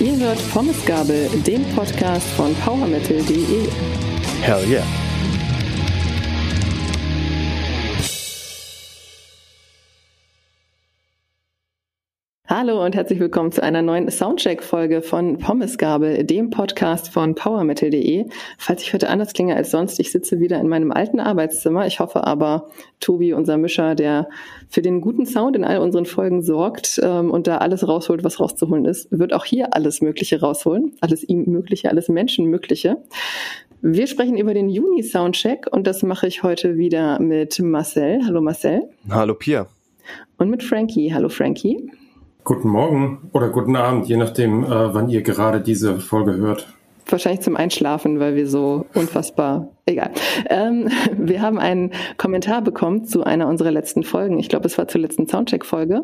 Ihr hört Pommesgabel, den Podcast von powermetal.de. Hell yeah. Hallo und herzlich willkommen zu einer neuen Soundcheck-Folge von Pommesgabel, dem Podcast von powermetal.de. Falls ich heute anders klinge als sonst, ich sitze wieder in meinem alten Arbeitszimmer. Ich hoffe aber, Tobi, unser Mischer, der für den guten Sound in all unseren Folgen sorgt ähm, und da alles rausholt, was rauszuholen ist, wird auch hier alles Mögliche rausholen. Alles ihm Mögliche, alles Menschenmögliche. Wir sprechen über den Juni-Soundcheck und das mache ich heute wieder mit Marcel. Hallo Marcel. Hallo Pia. Und mit Frankie. Hallo Frankie. Guten Morgen oder guten Abend, je nachdem, äh, wann ihr gerade diese Folge hört. Wahrscheinlich zum Einschlafen, weil wir so unfassbar Egal. Ähm, wir haben einen Kommentar bekommen zu einer unserer letzten Folgen. Ich glaube, es war zur letzten Soundcheck-Folge.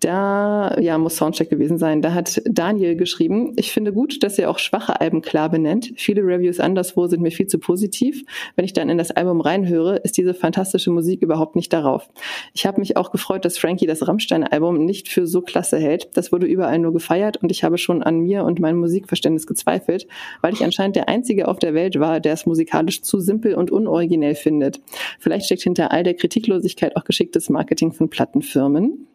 Da, ja, muss Soundcheck gewesen sein. Da hat Daniel geschrieben, ich finde gut, dass ihr auch schwache Alben klar benennt. Viele Reviews anderswo sind mir viel zu positiv. Wenn ich dann in das Album reinhöre, ist diese fantastische Musik überhaupt nicht darauf. Ich habe mich auch gefreut, dass Frankie das Rammstein-Album nicht für so klasse hält. Das wurde überall nur gefeiert und ich habe schon an mir und meinem Musikverständnis gezweifelt, weil ich anscheinend der Einzige auf der Welt war, der es musikalisch zu simpel und unoriginell findet. Vielleicht steckt hinter all der Kritiklosigkeit auch geschicktes Marketing von Plattenfirmen.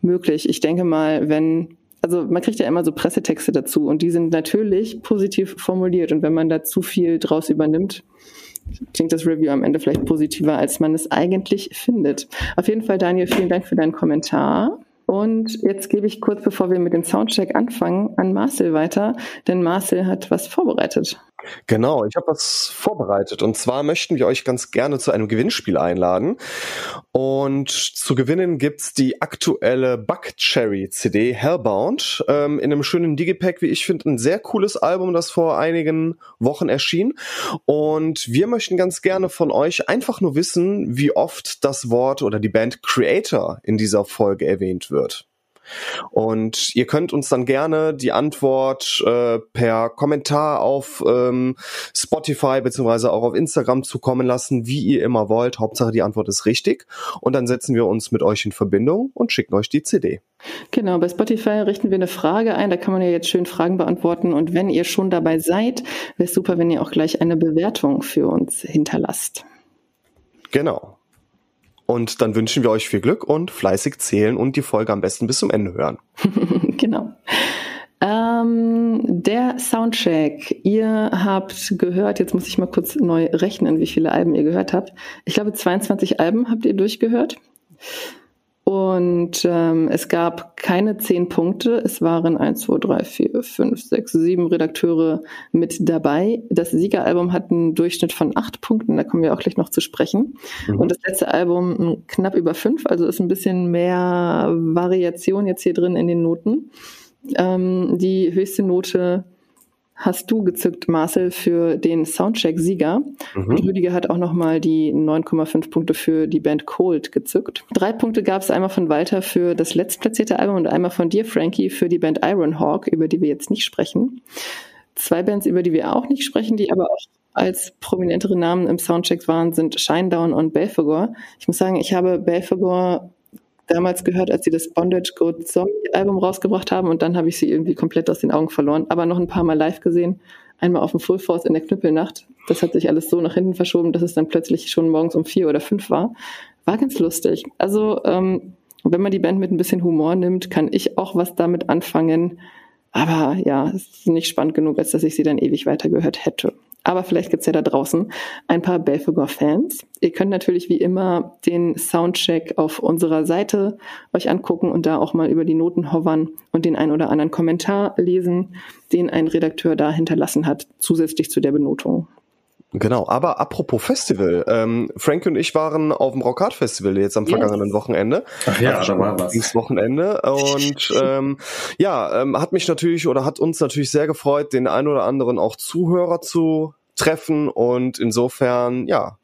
Möglich. Ich denke mal, wenn also man kriegt ja immer so Pressetexte dazu und die sind natürlich positiv formuliert und wenn man da zu viel draus übernimmt, klingt das Review am Ende vielleicht positiver, als man es eigentlich findet. Auf jeden Fall, Daniel, vielen Dank für deinen Kommentar. Und jetzt gebe ich kurz, bevor wir mit dem Soundcheck anfangen, an Marcel weiter, denn Marcel hat was vorbereitet. Genau, ich habe was vorbereitet. Und zwar möchten wir euch ganz gerne zu einem Gewinnspiel einladen. Und zu gewinnen gibt's die aktuelle Bug Cherry CD Hellbound ähm, in einem schönen Digipack, wie ich finde, ein sehr cooles Album, das vor einigen Wochen erschien. Und wir möchten ganz gerne von euch einfach nur wissen, wie oft das Wort oder die Band Creator in dieser Folge erwähnt wird. Und ihr könnt uns dann gerne die Antwort äh, per Kommentar auf ähm, Spotify beziehungsweise auch auf Instagram zukommen lassen, wie ihr immer wollt. Hauptsache die Antwort ist richtig. Und dann setzen wir uns mit euch in Verbindung und schicken euch die CD. Genau, bei Spotify richten wir eine Frage ein. Da kann man ja jetzt schön Fragen beantworten. Und wenn ihr schon dabei seid, wäre es super, wenn ihr auch gleich eine Bewertung für uns hinterlasst. Genau. Und dann wünschen wir euch viel Glück und fleißig zählen und die Folge am besten bis zum Ende hören. genau. Ähm, der Soundcheck. Ihr habt gehört, jetzt muss ich mal kurz neu rechnen, wie viele Alben ihr gehört habt. Ich glaube, 22 Alben habt ihr durchgehört. Und ähm, es gab keine zehn Punkte. Es waren eins, zwei, drei, vier, fünf, sechs, sieben Redakteure mit dabei. Das Siegeralbum hat einen Durchschnitt von acht Punkten. Da kommen wir auch gleich noch zu sprechen. Mhm. Und das letzte Album knapp über fünf. Also ist ein bisschen mehr Variation jetzt hier drin in den Noten. Ähm, die höchste Note hast du gezückt, Marcel, für den Soundcheck-Sieger. Mhm. Und Rüdiger hat auch nochmal die 9,5 Punkte für die Band Cold gezückt. Drei Punkte gab es einmal von Walter für das letztplatzierte Album und einmal von dir, Frankie, für die Band Ironhawk, über die wir jetzt nicht sprechen. Zwei Bands, über die wir auch nicht sprechen, die aber auch als prominentere Namen im Soundcheck waren, sind Shinedown und Belphegor. Ich muss sagen, ich habe Belphegor damals gehört, als sie das Bondage Go Zombie Album rausgebracht haben und dann habe ich sie irgendwie komplett aus den Augen verloren, aber noch ein paar Mal live gesehen. Einmal auf dem Full Force in der Knüppelnacht. Das hat sich alles so nach hinten verschoben, dass es dann plötzlich schon morgens um vier oder fünf war. War ganz lustig. Also, ähm, wenn man die Band mit ein bisschen Humor nimmt, kann ich auch was damit anfangen. Aber ja, es ist nicht spannend genug, als dass ich sie dann ewig weitergehört hätte. Aber vielleicht gibt's ja da draußen ein paar Belfegor-Fans. Ihr könnt natürlich wie immer den Soundcheck auf unserer Seite euch angucken und da auch mal über die Noten hovern und den ein oder anderen Kommentar lesen, den ein Redakteur da hinterlassen hat, zusätzlich zu der Benotung. Genau, aber apropos Festival, ähm, Frank und ich waren auf dem Rockhard Festival jetzt am vergangenen yes. Wochenende. Ach ja, da war was. Dieses Wochenende und ähm, ja, ähm, hat mich natürlich oder hat uns natürlich sehr gefreut, den ein oder anderen auch Zuhörer zu treffen und insofern, ja,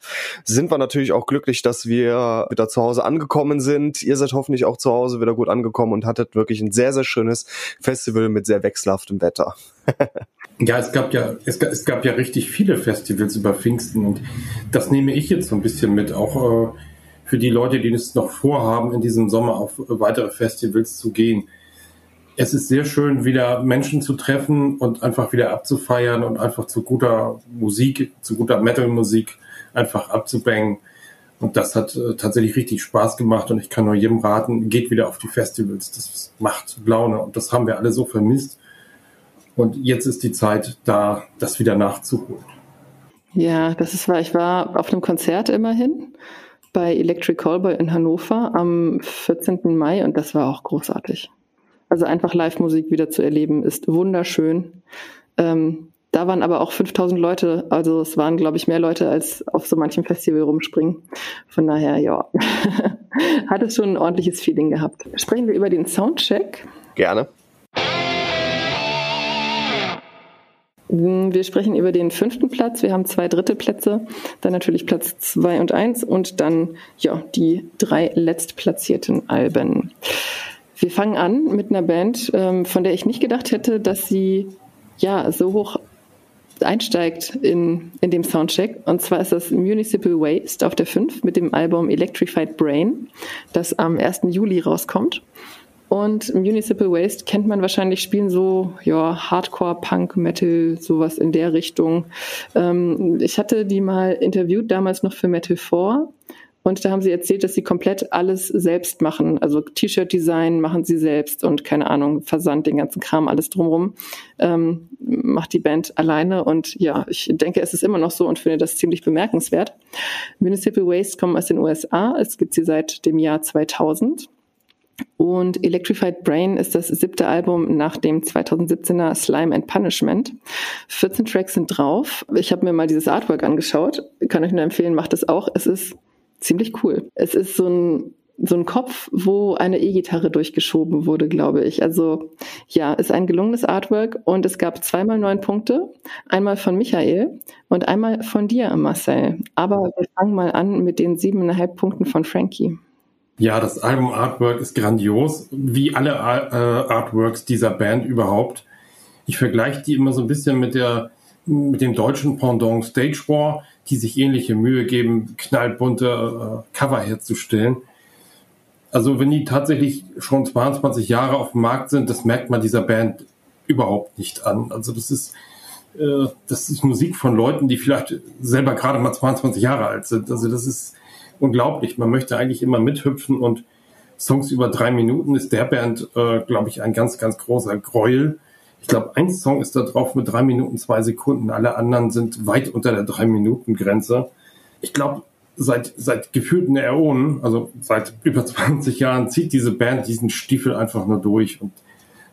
sind wir natürlich auch glücklich, dass wir wieder zu Hause angekommen sind. Ihr seid hoffentlich auch zu Hause wieder gut angekommen und hattet wirklich ein sehr, sehr schönes Festival mit sehr wechselhaftem Wetter. ja, es gab ja, es gab, es gab ja richtig viele Festivals über Pfingsten und das nehme ich jetzt so ein bisschen mit, auch äh, für die Leute, die es noch vorhaben, in diesem Sommer auf weitere Festivals zu gehen. Es ist sehr schön, wieder Menschen zu treffen und einfach wieder abzufeiern und einfach zu guter Musik, zu guter Metal-Musik einfach abzubangen. Und das hat äh, tatsächlich richtig Spaß gemacht und ich kann nur jedem raten, geht wieder auf die Festivals. Das macht Laune und das haben wir alle so vermisst. Und jetzt ist die Zeit da, das wieder nachzuholen. Ja, das ist wahr. Ich war auf einem Konzert immerhin bei Electric Callboy in Hannover am 14. Mai und das war auch großartig. Also einfach Live-Musik wieder zu erleben ist wunderschön. Ähm, da waren aber auch 5000 Leute, also es waren, glaube ich, mehr Leute als auf so manchem Festival rumspringen. Von daher, ja, hat es schon ein ordentliches Feeling gehabt. Sprechen wir über den Soundcheck. Gerne. Wir sprechen über den fünften Platz. Wir haben zwei dritte Plätze, dann natürlich Platz zwei und eins und dann ja die drei letztplatzierten Alben. Wir fangen an mit einer Band, ähm, von der ich nicht gedacht hätte, dass sie ja so hoch einsteigt in, in dem Soundcheck. Und zwar ist das Municipal Waste auf der 5 mit dem Album Electrified Brain, das am 1. Juli rauskommt. Und Municipal Waste kennt man wahrscheinlich, spielen so ja, Hardcore, Punk, Metal, sowas in der Richtung. Ähm, ich hatte die mal interviewt, damals noch für Metal 4. Und da haben sie erzählt, dass sie komplett alles selbst machen. Also T-Shirt-Design machen sie selbst und keine Ahnung, Versand, den ganzen Kram, alles drumrum. Ähm, macht die Band alleine. Und ja, ich denke, es ist immer noch so und finde das ziemlich bemerkenswert. Municipal Waste kommen aus den USA. Es gibt sie seit dem Jahr 2000. Und Electrified Brain ist das siebte Album nach dem 2017er Slime and Punishment. 14 Tracks sind drauf. Ich habe mir mal dieses Artwork angeschaut. Kann euch nur empfehlen, macht es auch. Es ist ziemlich cool. Es ist so ein so ein Kopf, wo eine E-Gitarre durchgeschoben wurde, glaube ich. Also ja, ist ein gelungenes Artwork und es gab zweimal neun Punkte. Einmal von Michael und einmal von dir, Marcel. Aber wir fangen mal an mit den siebeneinhalb Punkten von Frankie. Ja, das Album Artwork ist grandios, wie alle äh, Artworks dieser Band überhaupt. Ich vergleiche die immer so ein bisschen mit der mit dem deutschen Pendant Stage War die sich ähnliche Mühe geben, knallbunte äh, Cover herzustellen. Also wenn die tatsächlich schon 22 Jahre auf dem Markt sind, das merkt man dieser Band überhaupt nicht an. Also das ist äh, das ist Musik von Leuten, die vielleicht selber gerade mal 22 Jahre alt sind. Also das ist unglaublich. Man möchte eigentlich immer mithüpfen und Songs über drei Minuten ist der Band, äh, glaube ich, ein ganz, ganz großer Gräuel. Ich glaube, ein Song ist da drauf mit drei Minuten, zwei Sekunden. Alle anderen sind weit unter der drei Minuten Grenze. Ich glaube, seit, seit gefühlten Äonen, also seit über 20 Jahren, zieht diese Band diesen Stiefel einfach nur durch und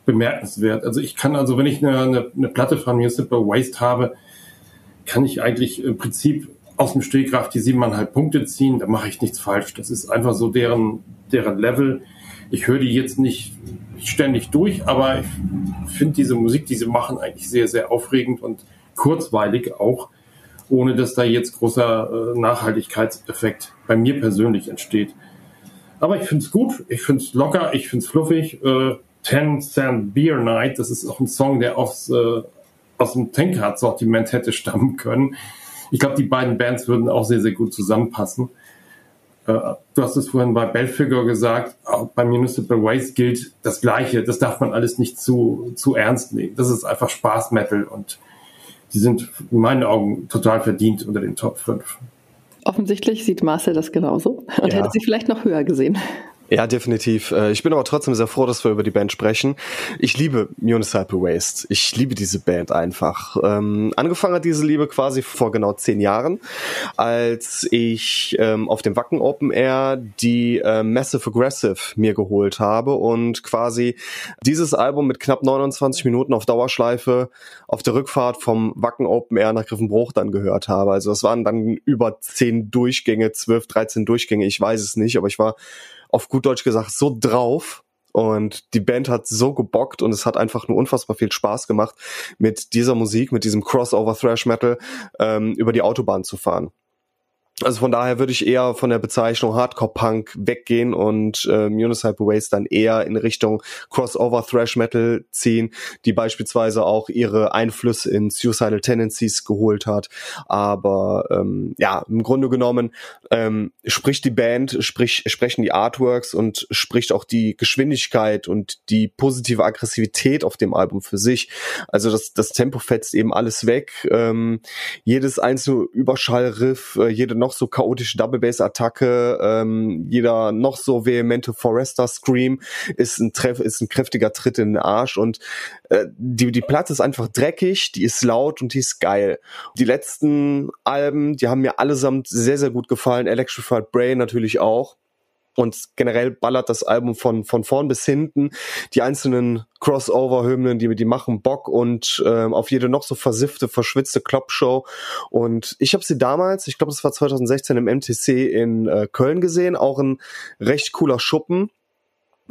bemerkenswert. Also ich kann also, wenn ich eine, eine, eine Platte von Municipal Waste habe, kann ich eigentlich im Prinzip aus dem Stegreif die siebeneinhalb Punkte ziehen. Da mache ich nichts falsch. Das ist einfach so deren, deren Level. Ich höre die jetzt nicht ständig durch, aber ich finde diese Musik, die sie machen, eigentlich sehr, sehr aufregend und kurzweilig auch, ohne dass da jetzt großer äh, Nachhaltigkeitseffekt bei mir persönlich entsteht. Aber ich finde es gut, ich finde es locker, ich finde es fluffig. Äh, Ten Cent Beer Night, das ist auch ein Song, der aus, äh, aus dem Tankard-Sortiment hätte stammen können. Ich glaube, die beiden Bands würden auch sehr, sehr gut zusammenpassen. Äh, du hast es vorhin bei Belfigure gesagt, auch bei Municipal Waste gilt das Gleiche. Das darf man alles nicht zu, zu ernst nehmen. Das ist einfach Spaß-Metal und die sind in meinen Augen total verdient unter den Top 5. Offensichtlich sieht Marcel das genauso und ja. hätte sie vielleicht noch höher gesehen. Ja, definitiv. Äh, ich bin aber trotzdem sehr froh, dass wir über die Band sprechen. Ich liebe Municipal Waste. Ich liebe diese Band einfach. Ähm, angefangen hat diese Liebe quasi vor genau zehn Jahren, als ich ähm, auf dem Wacken Open Air die äh, Massive Aggressive mir geholt habe und quasi dieses Album mit knapp 29 Minuten auf Dauerschleife auf der Rückfahrt vom Wacken Open Air nach Griffenbruch dann gehört habe. Also es waren dann über zehn Durchgänge, zwölf, dreizehn Durchgänge, ich weiß es nicht, aber ich war auf gut Deutsch gesagt so drauf. Und die Band hat so gebockt und es hat einfach nur unfassbar viel Spaß gemacht, mit dieser Musik, mit diesem Crossover Thrash Metal ähm, über die Autobahn zu fahren. Also von daher würde ich eher von der Bezeichnung Hardcore Punk weggehen und äh, Unicycle Waste dann eher in Richtung Crossover Thrash Metal ziehen, die beispielsweise auch ihre Einflüsse in Suicidal Tendencies geholt hat. Aber ähm, ja, im Grunde genommen ähm, spricht die Band, sprich, sprechen die Artworks und spricht auch die Geschwindigkeit und die positive Aggressivität auf dem Album für sich. Also das, das Tempo fetzt eben alles weg. Ähm, jedes einzelne Überschallriff, äh, jede noch so chaotische Double Bass Attacke, ähm, jeder noch so vehemente Forester Scream ist ein Treff, ist ein kräftiger Tritt in den Arsch und äh, die die Platte ist einfach dreckig, die ist laut und die ist geil. Die letzten Alben, die haben mir allesamt sehr sehr gut gefallen, Electrified Brain natürlich auch und generell ballert das Album von von vorn bis hinten. Die einzelnen Crossover-Hymnen, die die machen Bock und ähm, auf jede noch so versiffte, verschwitzte Kloppshow. Und ich habe sie damals, ich glaube, es war 2016 im MTC in äh, Köln gesehen, auch ein recht cooler Schuppen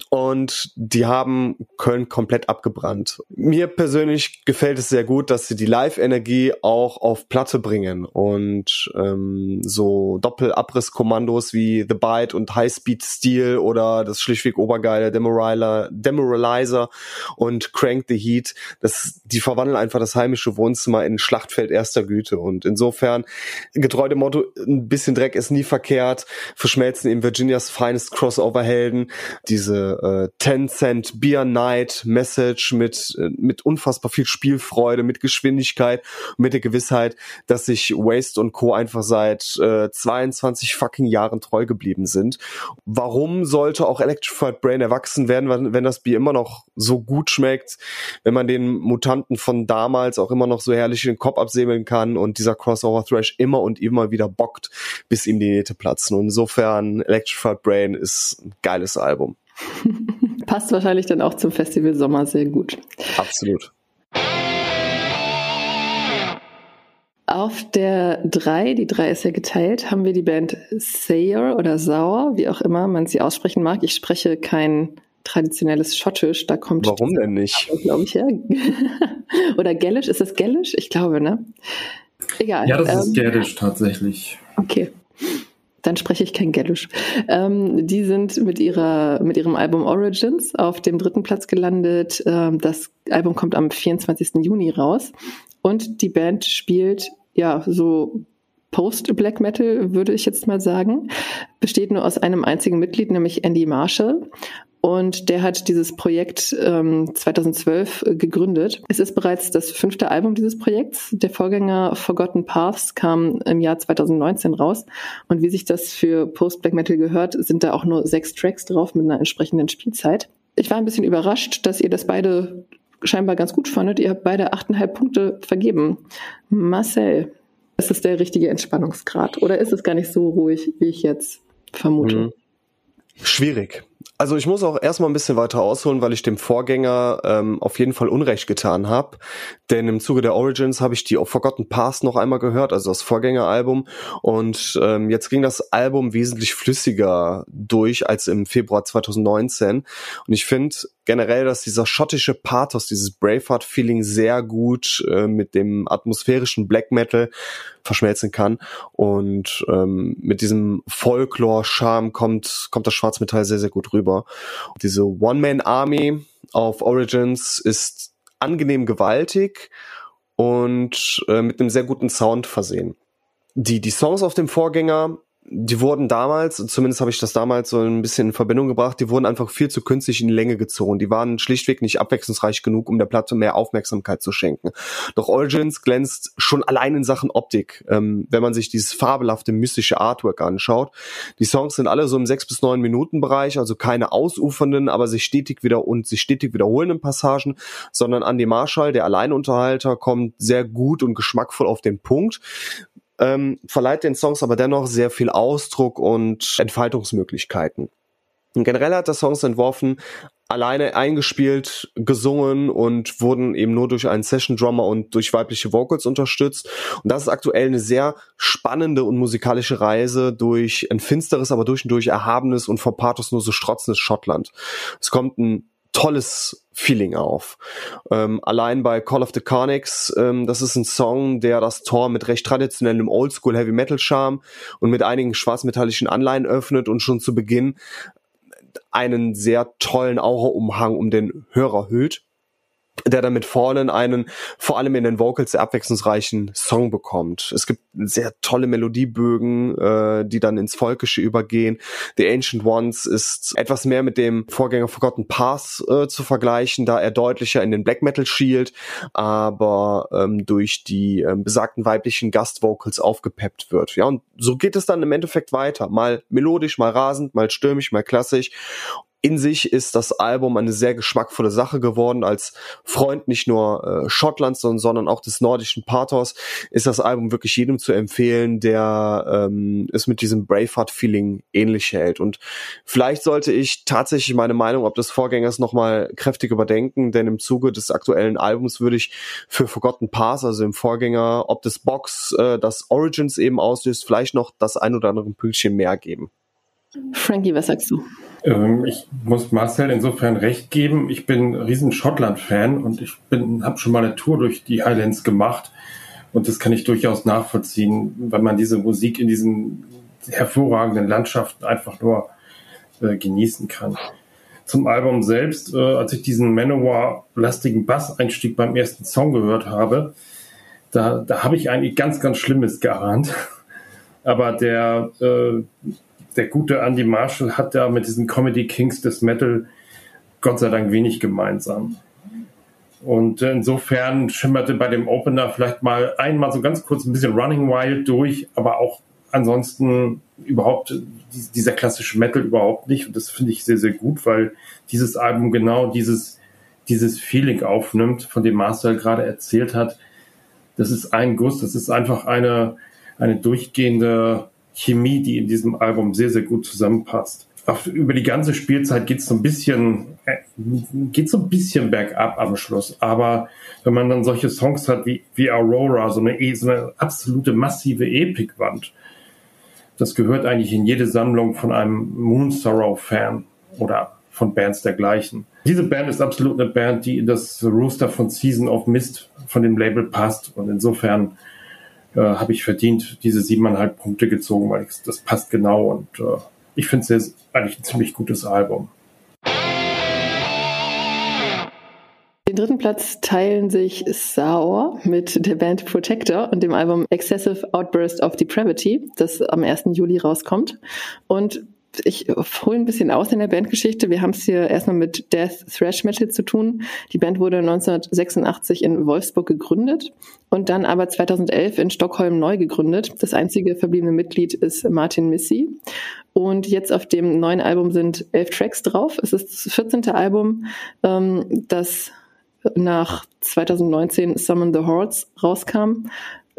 und die haben Köln komplett abgebrannt. Mir persönlich gefällt es sehr gut, dass sie die Live-Energie auch auf Platte bringen und ähm, so Doppelabrisskommandos wie The Bite und High Speed Steel oder das schlichtweg obergeile Demoralizer, und Crank the Heat, das, die verwandeln einfach das heimische Wohnzimmer in Schlachtfeld erster Güte. Und insofern getreu dem Motto, ein bisschen Dreck ist nie verkehrt, verschmelzen in Virginias finest Crossover-Helden. Diese äh, 10 Cent Beer Night Message mit, äh, mit unfassbar viel Spielfreude, mit Geschwindigkeit, mit der Gewissheit, dass sich Waste und Co. einfach seit äh, 22 fucking Jahren treu geblieben sind. Warum sollte auch Electrified Brain erwachsen werden, wenn, wenn das Bier immer noch so gut schmeckt, wenn man den Mutanten von damals auch immer noch so herrlich den Kopf absäbeln kann und dieser Crossover Thrash immer und immer wieder bockt, bis ihm die Nähte platzen. Und insofern Electrified Brain ist ein geiles Album. Passt wahrscheinlich dann auch zum Festival Sommer sehr gut. Absolut. Auf der 3, die 3 ist ja geteilt, haben wir die Band Sayer oder Sauer, wie auch immer man sie aussprechen mag. Ich spreche kein traditionelles Schottisch, da kommt. Warum denn nicht? Glaube ich, ja. oder Gälisch, ist das Gälisch? Ich glaube, ne? Egal. Ja, das ähm, ist Gälisch tatsächlich. Okay dann spreche ich kein Gälisch. Ähm, die sind mit ihrer mit ihrem Album Origins auf dem dritten Platz gelandet. Ähm, das Album kommt am 24. Juni raus und die Band spielt ja so Post-Black Metal, würde ich jetzt mal sagen, besteht nur aus einem einzigen Mitglied, nämlich Andy Marshall. Und der hat dieses Projekt ähm, 2012 äh, gegründet. Es ist bereits das fünfte Album dieses Projekts. Der Vorgänger Forgotten Paths kam im Jahr 2019 raus. Und wie sich das für Post-Black Metal gehört, sind da auch nur sechs Tracks drauf mit einer entsprechenden Spielzeit. Ich war ein bisschen überrascht, dass ihr das beide scheinbar ganz gut fandet. Ihr habt beide achteinhalb Punkte vergeben. Marcel, ist es der richtige Entspannungsgrad oder ist es gar nicht so ruhig, wie ich jetzt vermute? Mhm. Schwierig. Also ich muss auch erstmal ein bisschen weiter ausholen, weil ich dem Vorgänger ähm, auf jeden Fall Unrecht getan habe. Denn im Zuge der Origins habe ich die Forgotten Past noch einmal gehört, also das Vorgängeralbum. Und ähm, jetzt ging das Album wesentlich flüssiger durch als im Februar 2019. Und ich finde generell, dass dieser schottische Pathos, dieses Braveheart-Feeling sehr gut äh, mit dem atmosphärischen Black Metal verschmelzen kann. Und ähm, mit diesem Folklore-Charme kommt, kommt das Schwarzmetall sehr, sehr gut rüber. Diese One-Man-Army auf Origins ist angenehm gewaltig und äh, mit einem sehr guten Sound versehen. Die, die Songs auf dem Vorgänger die wurden damals, zumindest habe ich das damals so ein bisschen in Verbindung gebracht, die wurden einfach viel zu künstlich in die Länge gezogen. Die waren schlichtweg nicht abwechslungsreich genug, um der Platte mehr Aufmerksamkeit zu schenken. Doch Origins glänzt schon allein in Sachen Optik, ähm, wenn man sich dieses fabelhafte, mystische Artwork anschaut. Die Songs sind alle so im sechs bis neun Minuten Bereich, also keine ausufernden, aber sich stetig wieder und sich stetig wiederholenden Passagen, sondern Andy Marshall, der Alleinunterhalter, kommt sehr gut und geschmackvoll auf den Punkt ähm, verleiht den Songs aber dennoch sehr viel Ausdruck und Entfaltungsmöglichkeiten. Und generell hat der Songs entworfen, alleine eingespielt, gesungen und wurden eben nur durch einen Session Drummer und durch weibliche Vocals unterstützt. Und das ist aktuell eine sehr spannende und musikalische Reise durch ein finsteres, aber durch und durch erhabenes und vor Pathos nur so strotzendes Schottland. Es kommt ein tolles Feeling auf. Ähm, allein bei Call of the Carnix, ähm, das ist ein Song, der das Tor mit recht traditionellem Oldschool Heavy Metal Charme und mit einigen schwarzmetallischen Anleihen öffnet und schon zu Beginn einen sehr tollen Aura-Umhang um den Hörer hüllt der damit vorne einen, vor allem in den Vocals, sehr abwechslungsreichen Song bekommt. Es gibt sehr tolle Melodiebögen, äh, die dann ins Volkische übergehen. The Ancient Ones ist etwas mehr mit dem Vorgänger Forgotten Path äh, zu vergleichen, da er deutlicher in den Black Metal schielt, aber ähm, durch die ähm, besagten weiblichen Gastvocals aufgepeppt wird. Ja, und so geht es dann im Endeffekt weiter. Mal melodisch, mal rasend, mal stürmisch, mal klassisch in sich ist das Album eine sehr geschmackvolle Sache geworden. Als Freund nicht nur äh, Schottlands, sondern, auch des nordischen Pathos ist das Album wirklich jedem zu empfehlen, der ähm, es mit diesem Braveheart-Feeling ähnlich hält. Und vielleicht sollte ich tatsächlich meine Meinung ob des Vorgängers nochmal kräftig überdenken, denn im Zuge des aktuellen Albums würde ich für Forgotten Pass, also im Vorgänger, ob des Box äh, das Origins eben auslöst, vielleicht noch das ein oder andere Pünktchen mehr geben. Frankie, was sagst du? Ähm, ich muss Marcel insofern recht geben. Ich bin riesen Schottland-Fan und ich habe schon mal eine Tour durch die Highlands gemacht. Und das kann ich durchaus nachvollziehen, weil man diese Musik in diesen hervorragenden Landschaften einfach nur äh, genießen kann. Zum Album selbst, äh, als ich diesen Manowar-lastigen Bass-Einstieg beim ersten Song gehört habe, da, da habe ich eigentlich ganz, ganz Schlimmes geahnt. Aber der äh, der gute Andy Marshall hat da mit diesen Comedy Kings des Metal Gott sei Dank wenig gemeinsam. Und insofern schimmerte bei dem Opener vielleicht mal einmal so ganz kurz ein bisschen Running Wild durch, aber auch ansonsten überhaupt dieser klassische Metal überhaupt nicht. Und das finde ich sehr, sehr gut, weil dieses Album genau dieses, dieses Feeling aufnimmt, von dem Marcel gerade erzählt hat. Das ist ein Guss, das ist einfach eine, eine durchgehende Chemie, die in diesem Album sehr, sehr gut zusammenpasst. Auf, über die ganze Spielzeit geht es so ein bisschen, äh, geht so ein bisschen bergab am Schluss. Aber wenn man dann solche Songs hat wie, wie Aurora, so eine, so eine absolute massive Epikwand, das gehört eigentlich in jede Sammlung von einem Moon Sorrow-Fan oder von Bands dergleichen. Diese Band ist absolut eine Band, die in das Rooster von Season of Mist von dem Label passt. Und insofern äh, habe ich verdient diese siebeneinhalb Punkte gezogen, weil ich, das passt genau und äh, ich finde es eigentlich ein ziemlich gutes Album. Den dritten Platz teilen sich Saur mit der Band Protector und dem Album Excessive Outburst of Depravity, das am 1. Juli rauskommt. Und ich hole ein bisschen aus in der Bandgeschichte. Wir haben es hier erstmal mit Death Thrash Metal zu tun. Die Band wurde 1986 in Wolfsburg gegründet und dann aber 2011 in Stockholm neu gegründet. Das einzige verbliebene Mitglied ist Martin Missy. Und jetzt auf dem neuen Album sind elf Tracks drauf. Es ist das 14. Album, ähm, das nach 2019 Summon the Hordes rauskam.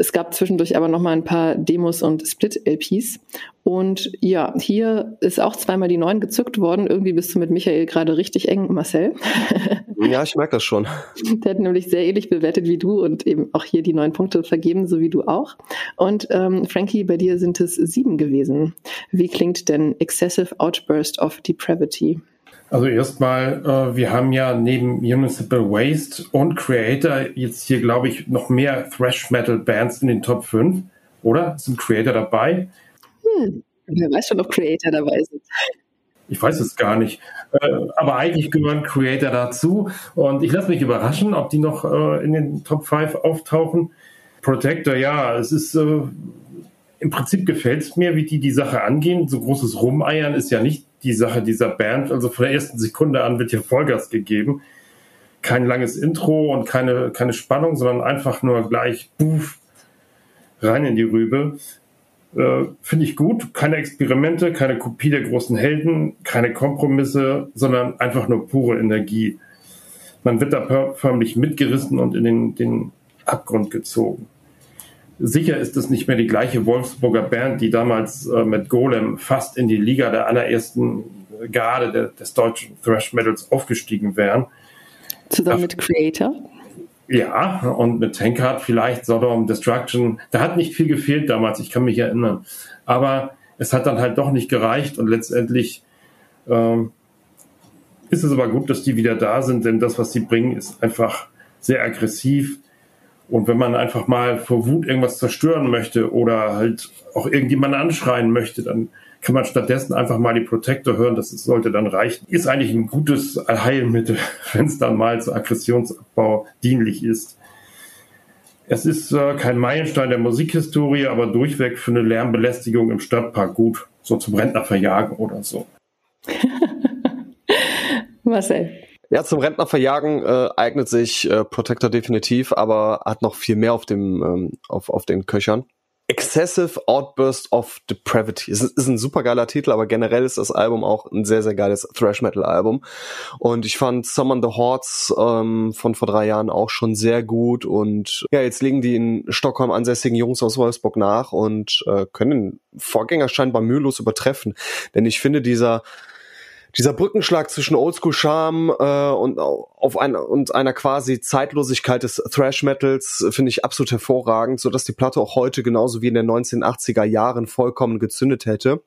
Es gab zwischendurch aber noch mal ein paar Demos und Split-LPs. Und ja, hier ist auch zweimal die neun gezückt worden. Irgendwie bist du mit Michael gerade richtig eng, Marcel. Ja, ich merke das schon. Der hat nämlich sehr ähnlich bewertet wie du und eben auch hier die neun Punkte vergeben, so wie du auch. Und ähm, Frankie, bei dir sind es sieben gewesen. Wie klingt denn Excessive Outburst of Depravity? Also erstmal, äh, wir haben ja neben Municipal Waste und Creator jetzt hier, glaube ich, noch mehr Thrash Metal Bands in den Top 5, oder? Sind Creator dabei? Hm, wer weiß schon, ob Creator dabei sind. Ich weiß es gar nicht. Äh, aber eigentlich gehören Creator dazu. Und ich lasse mich überraschen, ob die noch äh, in den Top 5 auftauchen. Protector, ja, es ist äh, im Prinzip gefällt es mir, wie die die Sache angehen. So großes Rumeiern ist ja nicht die Sache dieser Band. Also von der ersten Sekunde an wird hier Vollgas gegeben. Kein langes Intro und keine, keine Spannung, sondern einfach nur gleich puff, rein in die Rübe. Äh, Finde ich gut. Keine Experimente, keine Kopie der großen Helden, keine Kompromisse, sondern einfach nur pure Energie. Man wird da förmlich mitgerissen und in den, den Abgrund gezogen. Sicher ist es nicht mehr die gleiche Wolfsburger Band, die damals äh, mit Golem fast in die Liga der allerersten Garde de, des deutschen Thrash Metals aufgestiegen wären. Zusammen mit Creator? Ja, und mit Tankard vielleicht, Sodom, Destruction. Da hat nicht viel gefehlt damals, ich kann mich erinnern. Aber es hat dann halt doch nicht gereicht und letztendlich ähm, ist es aber gut, dass die wieder da sind, denn das, was sie bringen, ist einfach sehr aggressiv. Und wenn man einfach mal vor Wut irgendwas zerstören möchte oder halt auch irgendjemanden anschreien möchte, dann kann man stattdessen einfach mal die Protector hören. Das sollte dann reichen. Ist eigentlich ein gutes Heilmittel, wenn es dann mal zu Aggressionsabbau dienlich ist. Es ist äh, kein Meilenstein der Musikhistorie, aber durchweg für eine Lärmbelästigung im Stadtpark gut. So zum Rentner verjagen oder so. Marcel. Ja, zum Rentner verjagen äh, eignet sich äh, Protector definitiv, aber hat noch viel mehr auf dem ähm, auf, auf den Köchern. Excessive Outburst of Depravity. Ist, ist ein super geiler Titel, aber generell ist das Album auch ein sehr, sehr geiles Thrash Metal Album. Und ich fand Summon the Hordes ähm, von vor drei Jahren auch schon sehr gut. Und ja, jetzt legen die in Stockholm ansässigen Jungs aus Wolfsburg nach und äh, können Vorgänger scheinbar mühelos übertreffen. Denn ich finde, dieser dieser Brückenschlag zwischen Oldschool-Charme äh, und auf ein, und einer quasi Zeitlosigkeit des Thrash Metals finde ich absolut hervorragend, so dass die Platte auch heute genauso wie in den 1980er Jahren vollkommen gezündet hätte.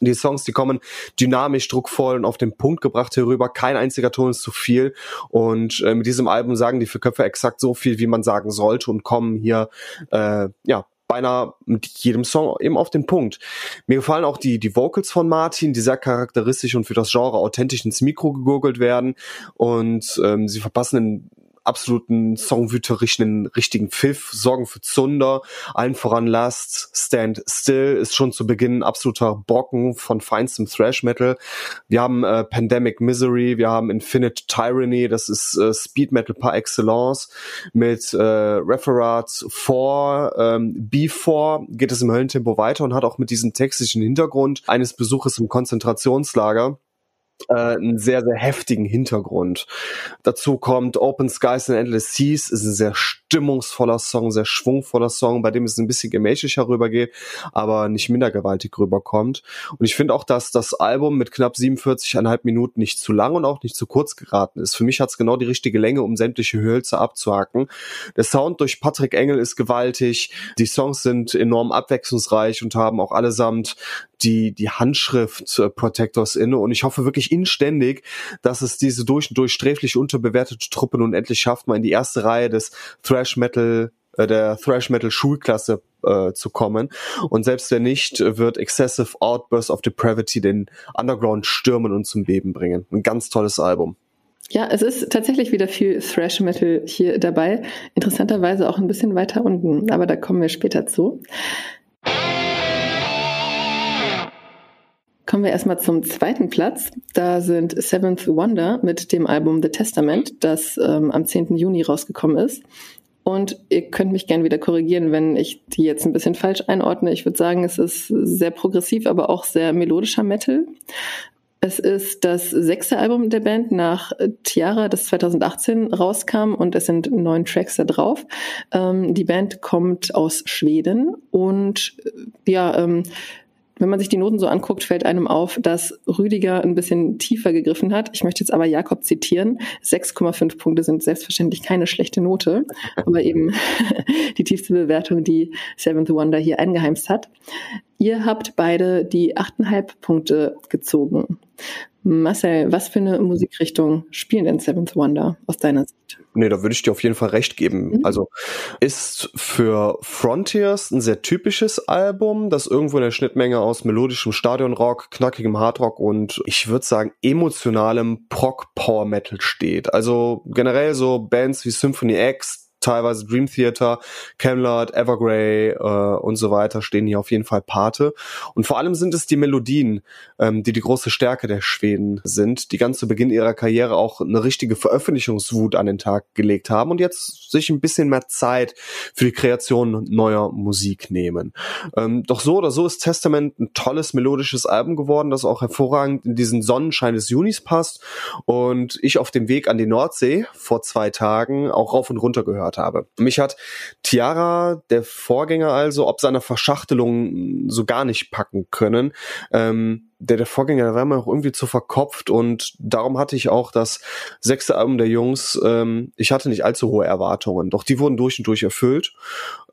Die Songs, die kommen dynamisch, druckvoll und auf den Punkt gebracht herüber. Kein einziger Ton ist zu viel. Und äh, mit diesem Album sagen die für Köpfe exakt so viel, wie man sagen sollte und kommen hier äh, ja beinahe mit jedem Song eben auf den Punkt. Mir gefallen auch die, die Vocals von Martin, die sehr charakteristisch und für das Genre authentisch ins Mikro gegurgelt werden und ähm, sie verpassen absoluten songwüterischen richtigen Pfiff, sorgen für Zunder, allen voran Last, Stand Still ist schon zu Beginn ein absoluter Brocken von feinstem Thrash Metal. Wir haben äh, Pandemic Misery, wir haben Infinite Tyranny, das ist äh, Speed Metal par excellence. Mit äh, Referat 4, ähm, B4 geht es im Höllentempo weiter und hat auch mit diesem textischen Hintergrund eines Besuches im Konzentrationslager einen sehr, sehr heftigen Hintergrund. Dazu kommt Open Skies and Endless Seas, ist ein sehr stimmungsvoller Song, sehr schwungvoller Song, bei dem es ein bisschen gemächlicher rübergeht, aber nicht minder gewaltig rüberkommt. Und ich finde auch, dass das Album mit knapp 47,5 Minuten nicht zu lang und auch nicht zu kurz geraten ist. Für mich hat es genau die richtige Länge, um sämtliche Hölzer abzuhacken. Der Sound durch Patrick Engel ist gewaltig, die Songs sind enorm abwechslungsreich und haben auch allesamt die, die Handschrift äh, Protectors inne und ich hoffe wirklich inständig, dass es diese durch und durch sträflich unterbewertete Truppe nun endlich schafft, mal in die erste Reihe des Thrash Metal äh, der Thrash Metal Schulklasse äh, zu kommen. Und selbst wenn nicht, wird Excessive Outburst of Depravity den Underground stürmen und zum Beben bringen. Ein ganz tolles Album. Ja, es ist tatsächlich wieder viel Thrash Metal hier dabei. Interessanterweise auch ein bisschen weiter unten, aber da kommen wir später zu. Kommen wir erstmal zum zweiten Platz. Da sind Seventh Wonder mit dem Album The Testament, das ähm, am 10. Juni rausgekommen ist. Und ihr könnt mich gern wieder korrigieren, wenn ich die jetzt ein bisschen falsch einordne. Ich würde sagen, es ist sehr progressiv, aber auch sehr melodischer Metal. Es ist das sechste Album der Band nach Tiara, das 2018 rauskam und es sind neun Tracks da drauf. Ähm, die Band kommt aus Schweden und äh, ja, ähm, wenn man sich die Noten so anguckt, fällt einem auf, dass Rüdiger ein bisschen tiefer gegriffen hat. Ich möchte jetzt aber Jakob zitieren. 6,5 Punkte sind selbstverständlich keine schlechte Note, aber eben die tiefste Bewertung, die Seventh Wonder hier eingeheimst hat. Ihr habt beide die 8,5 Punkte gezogen. Marcel, was für eine Musikrichtung spielen denn Seventh Wonder aus deiner Sicht? Nee, da würde ich dir auf jeden Fall recht geben. Mhm. Also ist für Frontiers ein sehr typisches Album, das irgendwo in der Schnittmenge aus melodischem Stadionrock, knackigem Hardrock und ich würde sagen emotionalem Prog Power Metal steht. Also generell so Bands wie Symphony X, teilweise Dream Theater, Camelot, Evergrey äh, und so weiter stehen hier auf jeden Fall Pate. Und vor allem sind es die Melodien, ähm, die die große Stärke der Schweden sind, die ganz zu Beginn ihrer Karriere auch eine richtige Veröffentlichungswut an den Tag gelegt haben und jetzt sich ein bisschen mehr Zeit für die Kreation neuer Musik nehmen. Ähm, doch so oder so ist Testament ein tolles melodisches Album geworden, das auch hervorragend in diesen Sonnenschein des Junis passt und ich auf dem Weg an die Nordsee vor zwei Tagen auch rauf und runter gehört gehört habe. Mich hat Tiara, der Vorgänger also, ob seiner Verschachtelung so gar nicht packen können. Ähm, der, der Vorgänger, der war mir auch irgendwie zu verkopft und darum hatte ich auch das sechste Album der Jungs, ähm, ich hatte nicht allzu hohe Erwartungen, doch die wurden durch und durch erfüllt.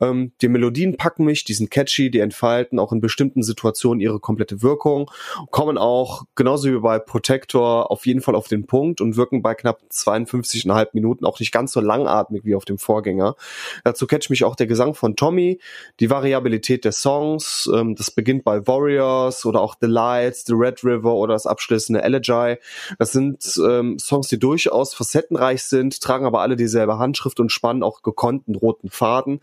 Ähm, die Melodien packen mich, die sind catchy, die entfalten auch in bestimmten Situationen ihre komplette Wirkung, kommen auch, genauso wie bei Protector, auf jeden Fall auf den Punkt und wirken bei knapp 52,5 Minuten auch nicht ganz so langatmig wie auf dem Vorgänger. Dazu catcht mich auch der Gesang von Tommy, die Variabilität der Songs, ähm, das beginnt bei Warriors oder auch The Lights, The Red River oder das abschließende Elegy. Das sind ähm, Songs, die durchaus facettenreich sind, tragen aber alle dieselbe Handschrift und spannen auch gekonnten roten Faden.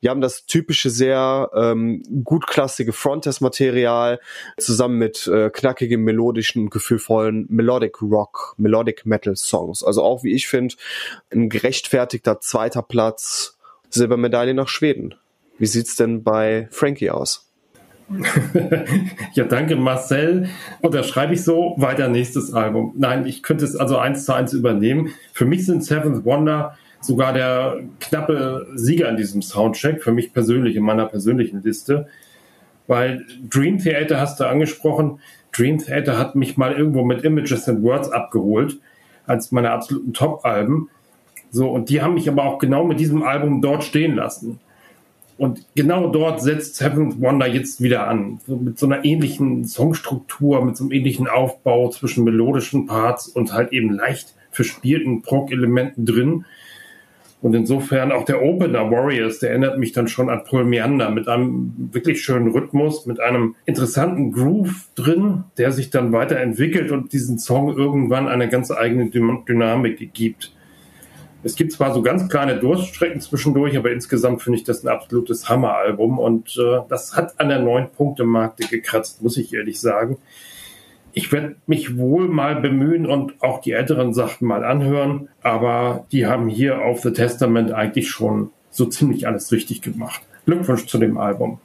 Wir haben das typische, sehr ähm, gutklassige Frontest-Material zusammen mit äh, knackigem, melodischen und gefühlvollen Melodic Rock, Melodic Metal Songs. Also auch, wie ich finde, ein gerechtfertigter zweiter Platz. Silbermedaille nach Schweden. Wie sieht's denn bei Frankie aus? ja, danke Marcel. Und da schreibe ich so weiter nächstes Album. Nein, ich könnte es also eins zu eins übernehmen. Für mich sind Seventh Wonder sogar der knappe Sieger in diesem Soundcheck, für mich persönlich, in meiner persönlichen Liste. Weil Dream Theater hast du angesprochen. Dream Theater hat mich mal irgendwo mit Images and Words abgeholt, als meine absoluten Top-Alben. So, und die haben mich aber auch genau mit diesem Album dort stehen lassen. Und genau dort setzt Seventh Wonder jetzt wieder an. So mit so einer ähnlichen Songstruktur, mit so einem ähnlichen Aufbau zwischen melodischen Parts und halt eben leicht verspielten Prog-Elementen drin. Und insofern auch der Opener Warriors, der erinnert mich dann schon an Paul Meander mit einem wirklich schönen Rhythmus, mit einem interessanten Groove drin, der sich dann weiterentwickelt und diesen Song irgendwann eine ganz eigene Dynamik gibt. Es gibt zwar so ganz kleine Durststrecken zwischendurch, aber insgesamt finde ich das ein absolutes Hammeralbum und äh, das hat an der neun Punkte Marke gekratzt, muss ich ehrlich sagen. Ich werde mich wohl mal bemühen und auch die älteren Sachen mal anhören, aber die haben hier auf The Testament eigentlich schon so ziemlich alles richtig gemacht. Glückwunsch zu dem Album.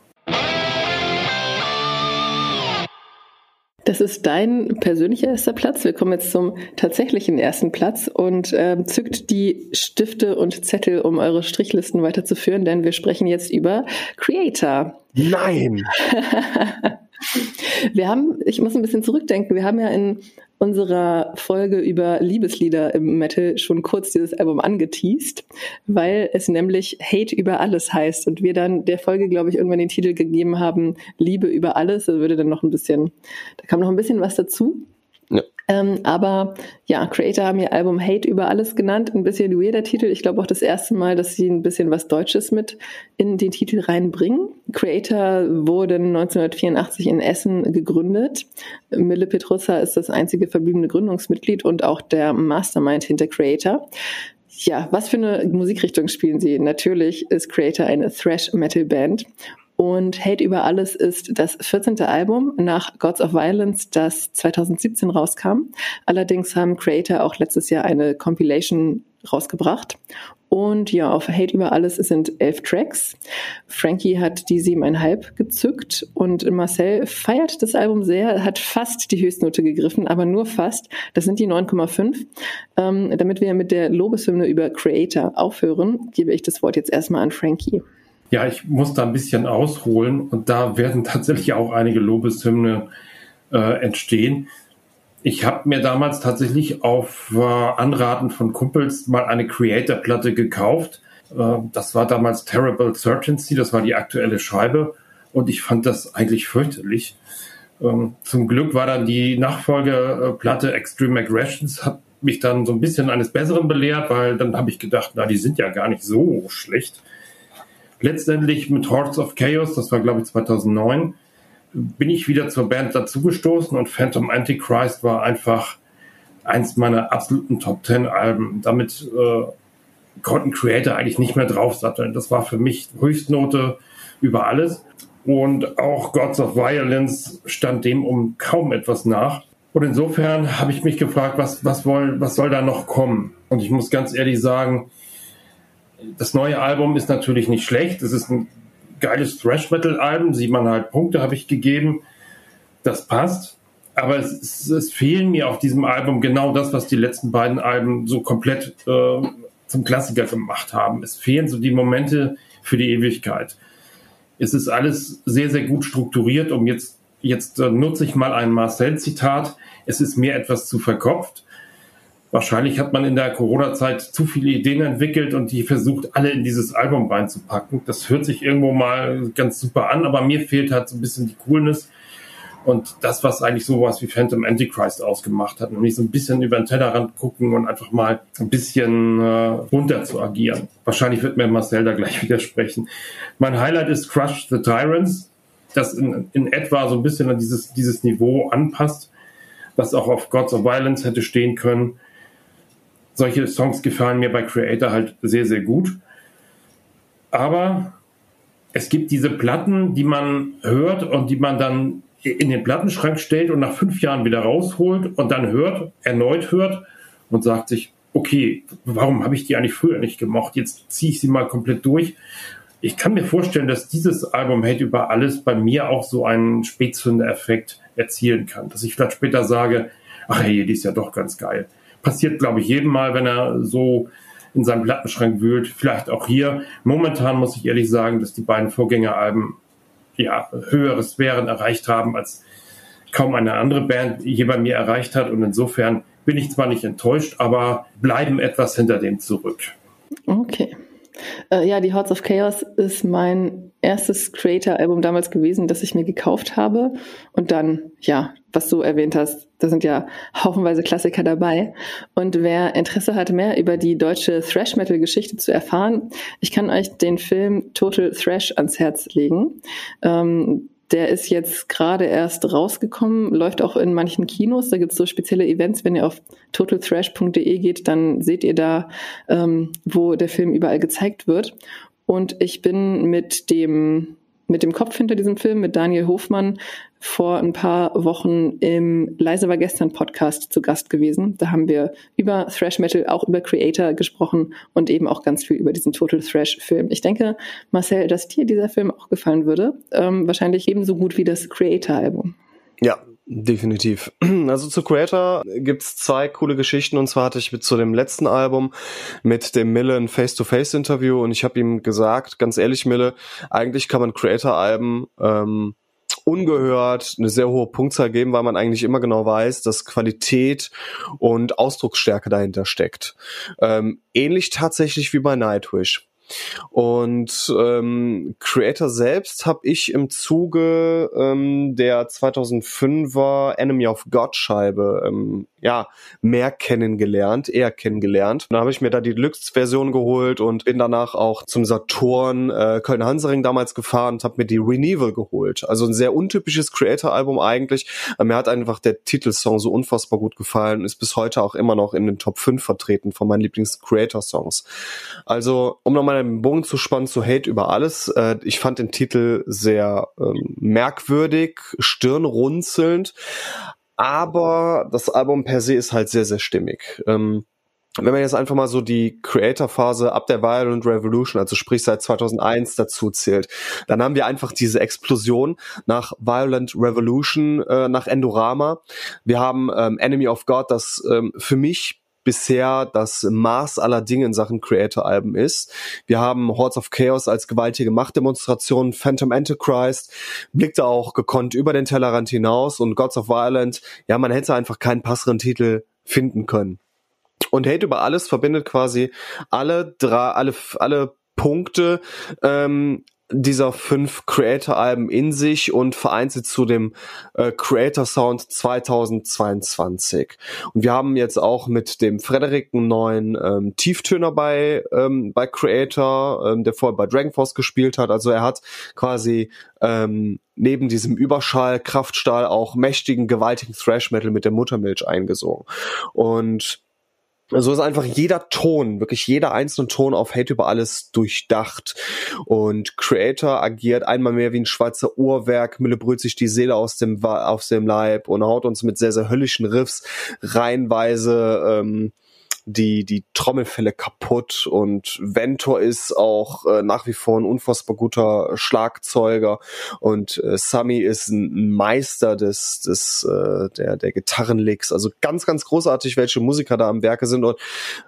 Das ist dein persönlicher erster Platz. Wir kommen jetzt zum tatsächlichen ersten Platz und äh, zückt die Stifte und Zettel, um eure Strichlisten weiterzuführen, denn wir sprechen jetzt über Creator. Nein! wir haben, ich muss ein bisschen zurückdenken, wir haben ja in unserer Folge über Liebeslieder im Metal schon kurz dieses Album angeteased, weil es nämlich Hate über alles heißt und wir dann der Folge, glaube ich, irgendwann den Titel gegeben haben, Liebe über alles. Da würde dann noch ein bisschen, da kam noch ein bisschen was dazu. Ähm, aber ja, Creator haben ihr Album Hate über alles genannt. Ein bisschen weirder Titel. Ich glaube auch das erste Mal, dass sie ein bisschen was Deutsches mit in den Titel reinbringen. Creator wurde 1984 in Essen gegründet. Mille Petrussa ist das einzige verbliebene Gründungsmitglied und auch der Mastermind hinter Creator. Ja, was für eine Musikrichtung spielen sie? Natürlich ist Creator eine Thrash-Metal-Band und Hate über alles ist das 14. Album nach Gods of Violence, das 2017 rauskam. Allerdings haben Creator auch letztes Jahr eine Compilation rausgebracht. Und ja, auf Hate über alles sind elf Tracks. Frankie hat die siebeneinhalb gezückt und Marcel feiert das Album sehr, hat fast die Höchstnote gegriffen, aber nur fast. Das sind die 9,5. Ähm, damit wir mit der Lobeshymne über Creator aufhören, gebe ich das Wort jetzt erstmal an Frankie. Ja, ich muss da ein bisschen ausholen und da werden tatsächlich auch einige Lobeshymne äh, entstehen. Ich habe mir damals tatsächlich auf äh, Anraten von Kumpels mal eine Creator-Platte gekauft. Äh, das war damals Terrible Certainty, das war die aktuelle Scheibe und ich fand das eigentlich fürchterlich. Ähm, zum Glück war dann die Nachfolgeplatte Extreme Aggressions, hat mich dann so ein bisschen eines Besseren belehrt, weil dann habe ich gedacht, na, die sind ja gar nicht so schlecht letztendlich mit Hordes of Chaos, das war glaube ich 2009, bin ich wieder zur Band dazugestoßen und Phantom Antichrist war einfach eins meiner absoluten Top Ten Alben. Damit äh, konnten Creator eigentlich nicht mehr draufsatteln. Das war für mich Höchstnote über alles. Und auch Gods of Violence stand dem um kaum etwas nach. Und insofern habe ich mich gefragt, was, was, woll, was soll da noch kommen? Und ich muss ganz ehrlich sagen, das neue Album ist natürlich nicht schlecht. Es ist ein geiles Thrash-Metal-Album. Siebeneinhalb Punkte habe ich gegeben. Das passt. Aber es, es, es, fehlen mir auf diesem Album genau das, was die letzten beiden Alben so komplett äh, zum Klassiker gemacht haben. Es fehlen so die Momente für die Ewigkeit. Es ist alles sehr, sehr gut strukturiert, um jetzt Jetzt äh, nutze ich mal ein Marcel-Zitat. Es ist mir etwas zu verkopft. Wahrscheinlich hat man in der Corona-Zeit zu viele Ideen entwickelt und die versucht, alle in dieses Album reinzupacken. Das hört sich irgendwo mal ganz super an, aber mir fehlt halt so ein bisschen die Coolness und das, was eigentlich sowas wie Phantom Antichrist ausgemacht hat, nämlich so ein bisschen über den Tellerrand gucken und einfach mal ein bisschen äh, runter zu agieren. Wahrscheinlich wird mir Marcel da gleich widersprechen. Mein Highlight ist Crush the Tyrants, das in, in etwa so ein bisschen an dieses, dieses Niveau anpasst, was auch auf Gods of Violence hätte stehen können. Solche Songs gefallen mir bei Creator halt sehr, sehr gut. Aber es gibt diese Platten, die man hört und die man dann in den Plattenschrank stellt und nach fünf Jahren wieder rausholt und dann hört, erneut hört und sagt sich, okay, warum habe ich die eigentlich früher nicht gemocht? Jetzt ziehe ich sie mal komplett durch. Ich kann mir vorstellen, dass dieses Album Hate über alles bei mir auch so einen Spätzünder-Effekt erzielen kann. Dass ich vielleicht später sage, ach hey, die ist ja doch ganz geil. Passiert, glaube ich, jedem Mal, wenn er so in seinem Plattenschrank wühlt. Vielleicht auch hier. Momentan muss ich ehrlich sagen, dass die beiden Vorgängeralben ja, höhere Sphären erreicht haben, als kaum eine andere Band je bei mir erreicht hat. Und insofern bin ich zwar nicht enttäuscht, aber bleiben etwas hinter dem zurück. Okay. Äh, ja, die Hearts of Chaos ist mein erstes Creator-Album damals gewesen, das ich mir gekauft habe. Und dann, ja, was du erwähnt hast, da sind ja haufenweise Klassiker dabei. Und wer Interesse hat, mehr über die deutsche Thrash-Metal-Geschichte zu erfahren, ich kann euch den Film Total Thrash ans Herz legen. Ähm, der ist jetzt gerade erst rausgekommen, läuft auch in manchen Kinos. Da gibt es so spezielle Events. Wenn ihr auf totalthrash.de geht, dann seht ihr da, ähm, wo der Film überall gezeigt wird. Und ich bin mit dem mit dem Kopf hinter diesem Film, mit Daniel Hofmann, vor ein paar Wochen im Leise war gestern Podcast zu Gast gewesen. Da haben wir über Thrash Metal, auch über Creator gesprochen und eben auch ganz viel über diesen Total Thrash Film. Ich denke, Marcel, dass dir dieser Film auch gefallen würde. Ähm, wahrscheinlich ebenso gut wie das Creator Album. Ja, Definitiv. Also zu Creator gibt's zwei coole Geschichten und zwar hatte ich mit zu dem letzten Album mit dem Mille ein Face-to-Face-Interview und ich habe ihm gesagt, ganz ehrlich Mille, eigentlich kann man Creator-Alben ähm, ungehört eine sehr hohe Punktzahl geben, weil man eigentlich immer genau weiß, dass Qualität und Ausdrucksstärke dahinter steckt. Ähm, ähnlich tatsächlich wie bei Nightwish. Und ähm, Creator selbst habe ich im Zuge ähm, der 2005er Enemy of God Scheibe ähm, ja mehr kennengelernt, eher kennengelernt. Dann habe ich mir da die Deluxe-Version geholt und bin danach auch zum Saturn äh, Köln-Hansaring damals gefahren und habe mir die Renewal geholt. Also ein sehr untypisches Creator-Album eigentlich. Mir hat einfach der Titelsong so unfassbar gut gefallen und ist bis heute auch immer noch in den Top 5 vertreten von meinen Lieblings-Creator-Songs. Also, um nochmal einen Bogen zu spannen zu Hate über alles. Äh, ich fand den Titel sehr ähm, merkwürdig, stirnrunzelnd, aber das Album per se ist halt sehr, sehr stimmig. Ähm, wenn man jetzt einfach mal so die Creator-Phase ab der Violent Revolution, also sprich seit 2001 dazu zählt, dann haben wir einfach diese Explosion nach Violent Revolution, äh, nach Endorama. Wir haben ähm, Enemy of God, das ähm, für mich bisher das Maß aller Dinge in Sachen Creator-Alben ist. Wir haben Hordes of Chaos als gewaltige Machtdemonstration, Phantom Antichrist blickte auch gekonnt über den Tellerrand hinaus und Gods of Violence, ja, man hätte einfach keinen passeren Titel finden können. Und Hate über alles verbindet quasi alle drei, alle, alle Punkte, ähm, dieser fünf Creator-Alben in sich und vereint sie zu dem äh, Creator Sound 2022. Und wir haben jetzt auch mit dem Frederik einen neuen ähm, Tieftöner bei, ähm, bei Creator, ähm, der vorher bei Dragon Force gespielt hat. Also er hat quasi ähm, neben diesem Überschall, Kraftstahl auch mächtigen, gewaltigen Thrash Metal mit der Muttermilch eingesungen. Und so ist einfach jeder Ton, wirklich jeder einzelne Ton auf Hate über alles durchdacht. Und Creator agiert einmal mehr wie ein schwarzer Uhrwerk, Mille brüllt sich die Seele aus dem, aus dem Leib und haut uns mit sehr, sehr höllischen Riffs reihenweise ähm, die, die Trommelfälle kaputt und Ventor ist auch äh, nach wie vor ein unfassbar guter Schlagzeuger und äh, Sammy ist ein Meister des, des äh, der, der Gitarrenlicks. Also ganz, ganz großartig, welche Musiker da am Werke sind und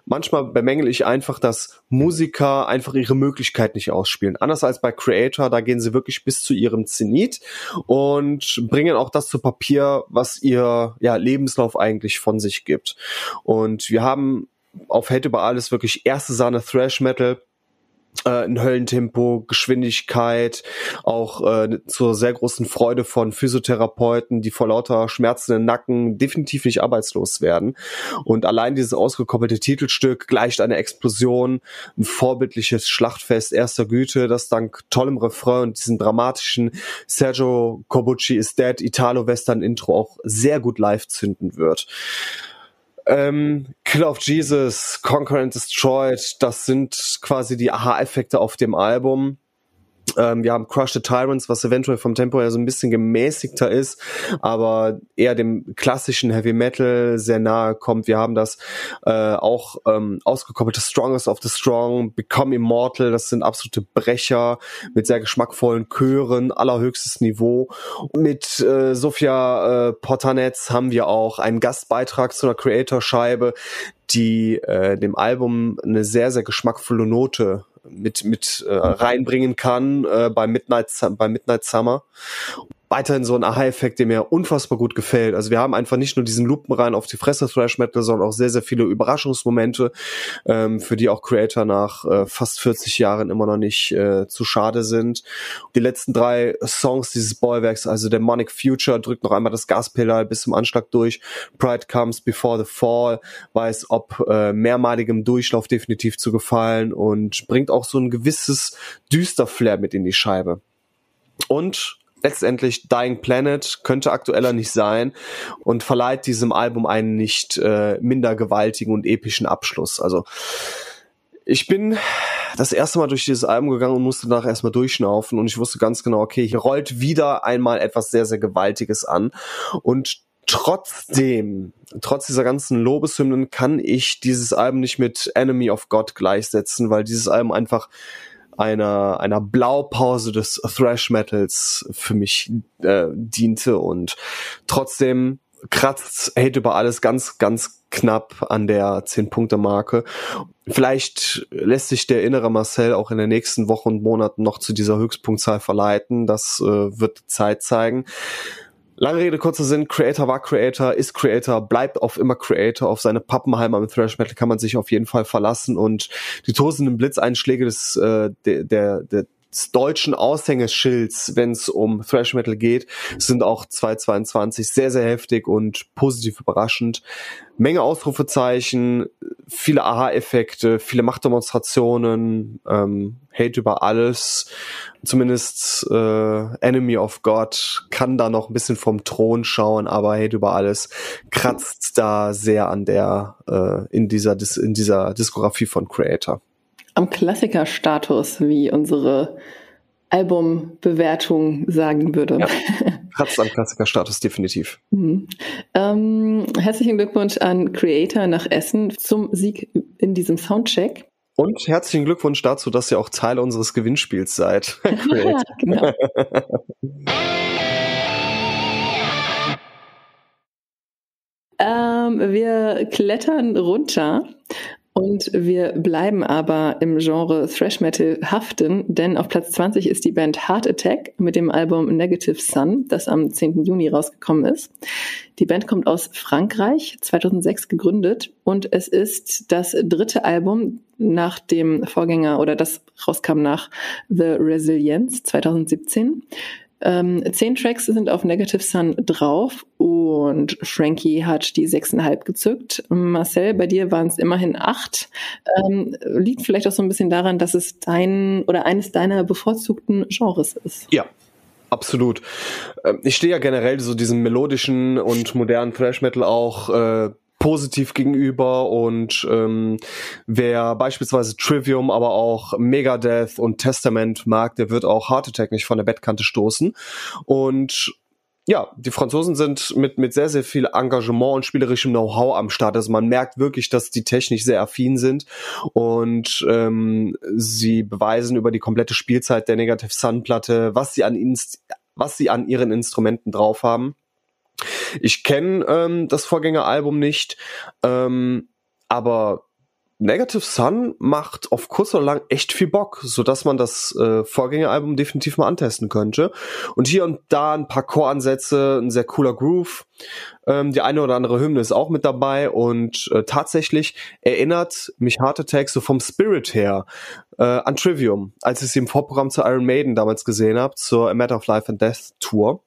manchmal bemängel ich einfach, dass Musiker einfach ihre Möglichkeit nicht ausspielen. Anders als bei Creator, da gehen sie wirklich bis zu ihrem Zenit und bringen auch das zu Papier, was ihr ja, Lebenslauf eigentlich von sich gibt. Und wir haben auf Hate über alles wirklich erste Sahne Thrash Metal äh, ein Höllentempo, Geschwindigkeit, auch äh, zur sehr großen Freude von Physiotherapeuten, die vor lauter schmerzenden Nacken definitiv nicht arbeitslos werden. Und allein dieses ausgekoppelte Titelstück gleicht einer Explosion, ein vorbildliches Schlachtfest erster Güte, das dank tollem Refrain und diesem dramatischen Sergio Corbucci is Dead Italo-Western-Intro auch sehr gut live zünden wird. Ähm, Kill of Jesus, Conquer and Destroyed, das sind quasi die Aha-Effekte auf dem Album. Ähm, wir haben Crush the Tyrants, was eventuell vom Tempo her so ein bisschen gemäßigter ist, aber eher dem klassischen Heavy Metal sehr nahe kommt. Wir haben das äh, auch ähm, ausgekoppelte Strongest of the Strong, Become Immortal, das sind absolute Brecher mit sehr geschmackvollen Chören, allerhöchstes Niveau. Mit äh, Sofia äh, Portanetz haben wir auch einen Gastbeitrag zu einer Creator-Scheibe, die äh, dem Album eine sehr, sehr geschmackvolle Note mit, mit äh, reinbringen kann äh, bei, Midnight, bei Midnight Summer weiterhin so ein Aha-Effekt, der mir unfassbar gut gefällt. Also wir haben einfach nicht nur diesen Lupenrein auf die Fresse Thrash Metal, sondern auch sehr, sehr viele Überraschungsmomente, ähm, für die auch Creator nach äh, fast 40 Jahren immer noch nicht äh, zu schade sind. Die letzten drei Songs dieses Boywerks, also Demonic Future, drückt noch einmal das Gaspedal bis zum Anschlag durch. Pride Comes Before the Fall, weiß ob äh, mehrmaligem Durchlauf definitiv zu gefallen und bringt auch so ein gewisses düster Flair mit in die Scheibe. Und letztendlich Dying Planet könnte aktueller nicht sein und verleiht diesem Album einen nicht äh, minder gewaltigen und epischen Abschluss. Also ich bin das erste Mal durch dieses Album gegangen und musste danach erstmal durchschnaufen und ich wusste ganz genau, okay, hier rollt wieder einmal etwas sehr, sehr Gewaltiges an und trotzdem, trotz dieser ganzen Lobeshymnen kann ich dieses Album nicht mit Enemy of God gleichsetzen, weil dieses Album einfach einer, einer Blaupause des Thrash Metals für mich äh, diente und trotzdem kratzt Hate über alles ganz, ganz knapp an der 10-Punkte-Marke. Vielleicht lässt sich der innere Marcel auch in den nächsten Wochen und Monaten noch zu dieser Höchstpunktzahl verleiten. Das äh, wird Zeit zeigen. Lange Rede, kurzer Sinn, Creator war Creator, ist Creator, bleibt auf immer Creator, auf seine Pappenheimer im Thrash Metal kann man sich auf jeden Fall verlassen. Und die tosenden Blitzeinschläge des, äh, der, der, der deutschen Aushängeschilds, wenn es um Thrash Metal geht, sind auch 222 sehr, sehr heftig und positiv überraschend. Menge Ausrufezeichen, viele Aha-Effekte, viele Machtdemonstrationen, ähm, Hate über alles. Zumindest äh, Enemy of God kann da noch ein bisschen vom Thron schauen, aber Hate über alles kratzt da sehr an der äh, in dieser in dieser Diskografie von Creator am Klassikerstatus, wie unsere Albumbewertung sagen würde. Ja, kratzt am Klassikerstatus definitiv. Mhm. Ähm, herzlichen Glückwunsch an Creator nach Essen zum Sieg in diesem Soundcheck. Und herzlichen Glückwunsch dazu, dass ihr auch Teil unseres Gewinnspiels seid. genau. ähm, wir klettern runter und wir bleiben aber im Genre Thrash Metal haften, denn auf Platz 20 ist die Band Heart Attack mit dem Album Negative Sun, das am 10. Juni rausgekommen ist. Die Band kommt aus Frankreich, 2006 gegründet und es ist das dritte Album nach dem Vorgänger oder das rauskam nach The Resilience 2017. Ähm, zehn Tracks sind auf Negative Sun drauf und Frankie hat die sechseinhalb gezückt. Marcel, bei dir waren es immerhin acht. Ähm, liegt vielleicht auch so ein bisschen daran, dass es dein oder eines deiner bevorzugten Genres ist. Ja, Absolut. Ähm, ich stehe ja generell so diesem melodischen und modernen Thrash Metal auch äh, positiv gegenüber und ähm, wer beispielsweise Trivium, aber auch Megadeth und Testament mag, der wird auch Heart Attack nicht von der Bettkante stoßen und ja, die Franzosen sind mit, mit sehr, sehr viel Engagement und spielerischem Know-how am Start. Also man merkt wirklich, dass die technisch sehr affin sind und ähm, sie beweisen über die komplette Spielzeit der Negative Sun-Platte, was sie an Inst was sie an ihren Instrumenten drauf haben. Ich kenne ähm, das Vorgängeralbum nicht, ähm, aber Negative Sun macht auf kurz oder lang echt viel Bock, so dass man das äh, Vorgängeralbum definitiv mal antesten könnte. Und hier und da ein paar Choransätze, ein sehr cooler Groove. Ähm, die eine oder andere Hymne ist auch mit dabei und äh, tatsächlich erinnert mich Heart Attack so vom Spirit her äh, an Trivium, als ich sie im Vorprogramm zur Iron Maiden damals gesehen habe, zur A Matter of Life and Death Tour.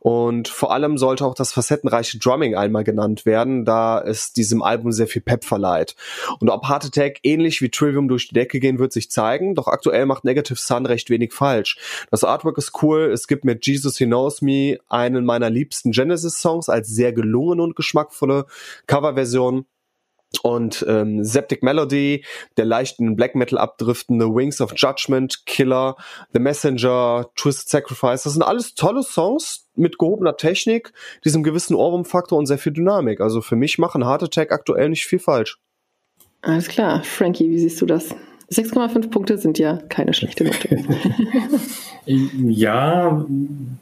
Und vor allem sollte auch das facettenreiche Drumming einmal genannt werden, da es diesem Album sehr viel Pep verleiht. Und ob Heart Attack ähnlich wie Trivium durch die Decke gehen, wird sich zeigen, doch aktuell macht Negative Sun recht wenig falsch. Das Artwork ist cool, es gibt mit Jesus He Knows Me einen meiner liebsten Genesis-Songs als sehr gelungene und geschmackvolle Coverversion und ähm, Septic Melody, der leicht in Black Metal abdriftende Wings of Judgment, Killer, The Messenger, Twisted Sacrifice, das sind alles tolle Songs mit gehobener Technik, diesem gewissen Ohrwurmfaktor und sehr viel Dynamik. Also für mich machen Heart Attack aktuell nicht viel falsch. Alles klar. Frankie, wie siehst du das? 6,5 Punkte sind ja keine schlechte Note. ja,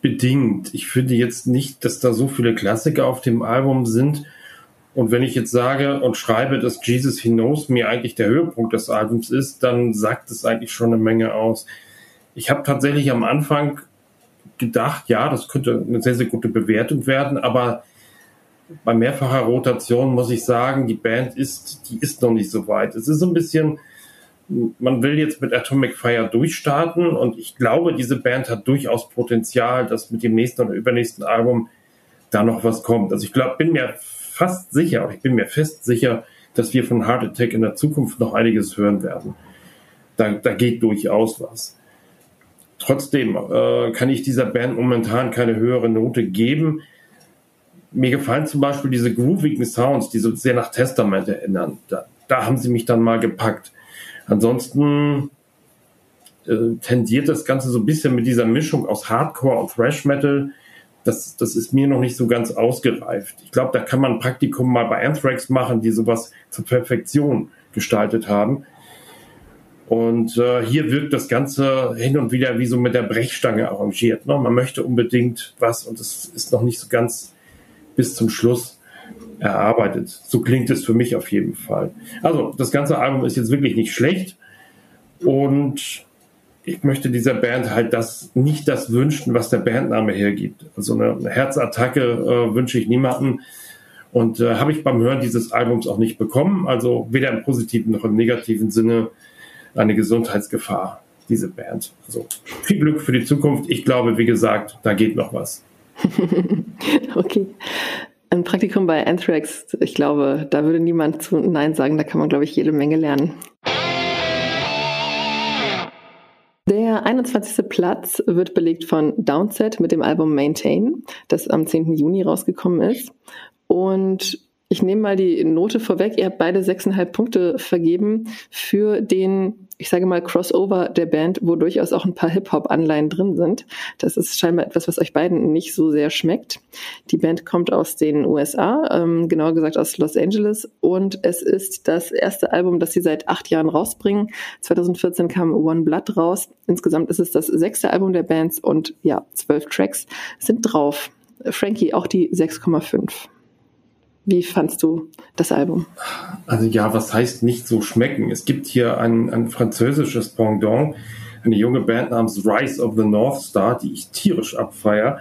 bedingt. Ich finde jetzt nicht, dass da so viele Klassiker auf dem Album sind, und wenn ich jetzt sage und schreibe, dass Jesus He Knows mir eigentlich der Höhepunkt des Albums ist, dann sagt es eigentlich schon eine Menge aus. Ich habe tatsächlich am Anfang gedacht, ja, das könnte eine sehr, sehr gute Bewertung werden, aber bei mehrfacher Rotation muss ich sagen, die Band ist, die ist noch nicht so weit. Es ist so ein bisschen, man will jetzt mit Atomic Fire durchstarten und ich glaube, diese Band hat durchaus Potenzial, dass mit dem nächsten oder übernächsten Album da noch was kommt. Also ich glaube, bin mir fast sicher, ich bin mir fest sicher, dass wir von Heart Attack in der Zukunft noch einiges hören werden. Da, da geht durchaus was. Trotzdem äh, kann ich dieser Band momentan keine höhere Note geben. Mir gefallen zum Beispiel diese groovigen Sounds, die so sehr nach Testament erinnern. Da, da haben sie mich dann mal gepackt. Ansonsten äh, tendiert das Ganze so ein bisschen mit dieser Mischung aus Hardcore und Thrash Metal das, das ist mir noch nicht so ganz ausgereift. Ich glaube, da kann man ein Praktikum mal bei Anthrax machen, die sowas zur Perfektion gestaltet haben. Und äh, hier wirkt das Ganze hin und wieder wie so mit der Brechstange arrangiert. Ne? Man möchte unbedingt was und es ist noch nicht so ganz bis zum Schluss erarbeitet. So klingt es für mich auf jeden Fall. Also, das ganze Album ist jetzt wirklich nicht schlecht und ich möchte dieser Band halt das nicht das wünschen, was der Bandname hergibt. Also eine, Herzattacke äh, wünsche ich niemandem. Und äh, habe ich beim Hören dieses Albums auch nicht bekommen. Also weder im positiven noch im negativen Sinne eine Gesundheitsgefahr, diese Band. Also viel Glück für die Zukunft. Ich glaube, wie gesagt, da geht noch was. okay. Ein Praktikum bei Anthrax, ich glaube, da würde niemand zu Nein sagen. Da kann man, glaube ich, jede Menge lernen. Der 21. Platz wird belegt von Downset mit dem Album Maintain, das am 10. Juni rausgekommen ist. Und ich nehme mal die Note vorweg. Ihr habt beide sechseinhalb Punkte vergeben für den, ich sage mal, Crossover der Band, wo durchaus auch ein paar Hip-Hop-Anleihen drin sind. Das ist scheinbar etwas, was euch beiden nicht so sehr schmeckt. Die Band kommt aus den USA, ähm, genauer gesagt aus Los Angeles. Und es ist das erste Album, das sie seit acht Jahren rausbringen. 2014 kam One Blood raus. Insgesamt ist es das sechste Album der Bands und ja, zwölf Tracks sind drauf. Frankie, auch die 6,5. Wie fandst du das Album? Also ja, was heißt nicht so schmecken? Es gibt hier ein, ein französisches Pendant, eine junge Band namens Rise of the North Star, die ich tierisch abfeier.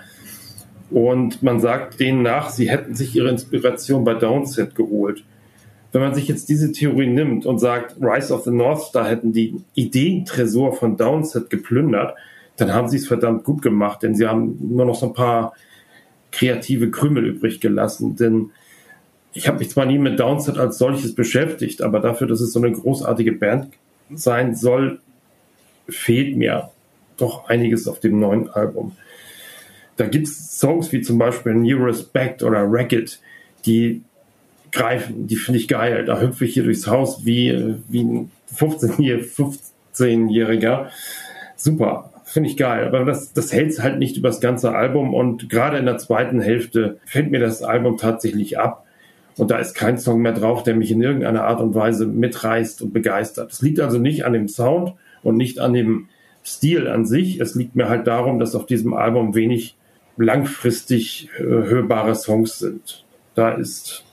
Und man sagt denen nach, sie hätten sich ihre Inspiration bei Downset geholt. Wenn man sich jetzt diese Theorie nimmt und sagt, Rise of the North Star hätten die Ideentresor von Downset geplündert, dann haben sie es verdammt gut gemacht, denn sie haben nur noch so ein paar kreative Krümel übrig gelassen. Denn ich habe mich zwar nie mit Downset als solches beschäftigt, aber dafür, dass es so eine großartige Band sein soll, fehlt mir doch einiges auf dem neuen Album. Da gibt es Songs wie zum Beispiel New Respect oder Racket, die greifen, die finde ich geil. Da hüpfe ich hier durchs Haus wie, wie ein 15-Jähriger. 15 Super, finde ich geil. Aber das, das hält halt nicht über das ganze Album und gerade in der zweiten Hälfte fällt mir das Album tatsächlich ab. Und da ist kein Song mehr drauf, der mich in irgendeiner Art und Weise mitreißt und begeistert. Es liegt also nicht an dem Sound und nicht an dem Stil an sich. Es liegt mir halt darum, dass auf diesem Album wenig langfristig äh, hörbare Songs sind. Da ist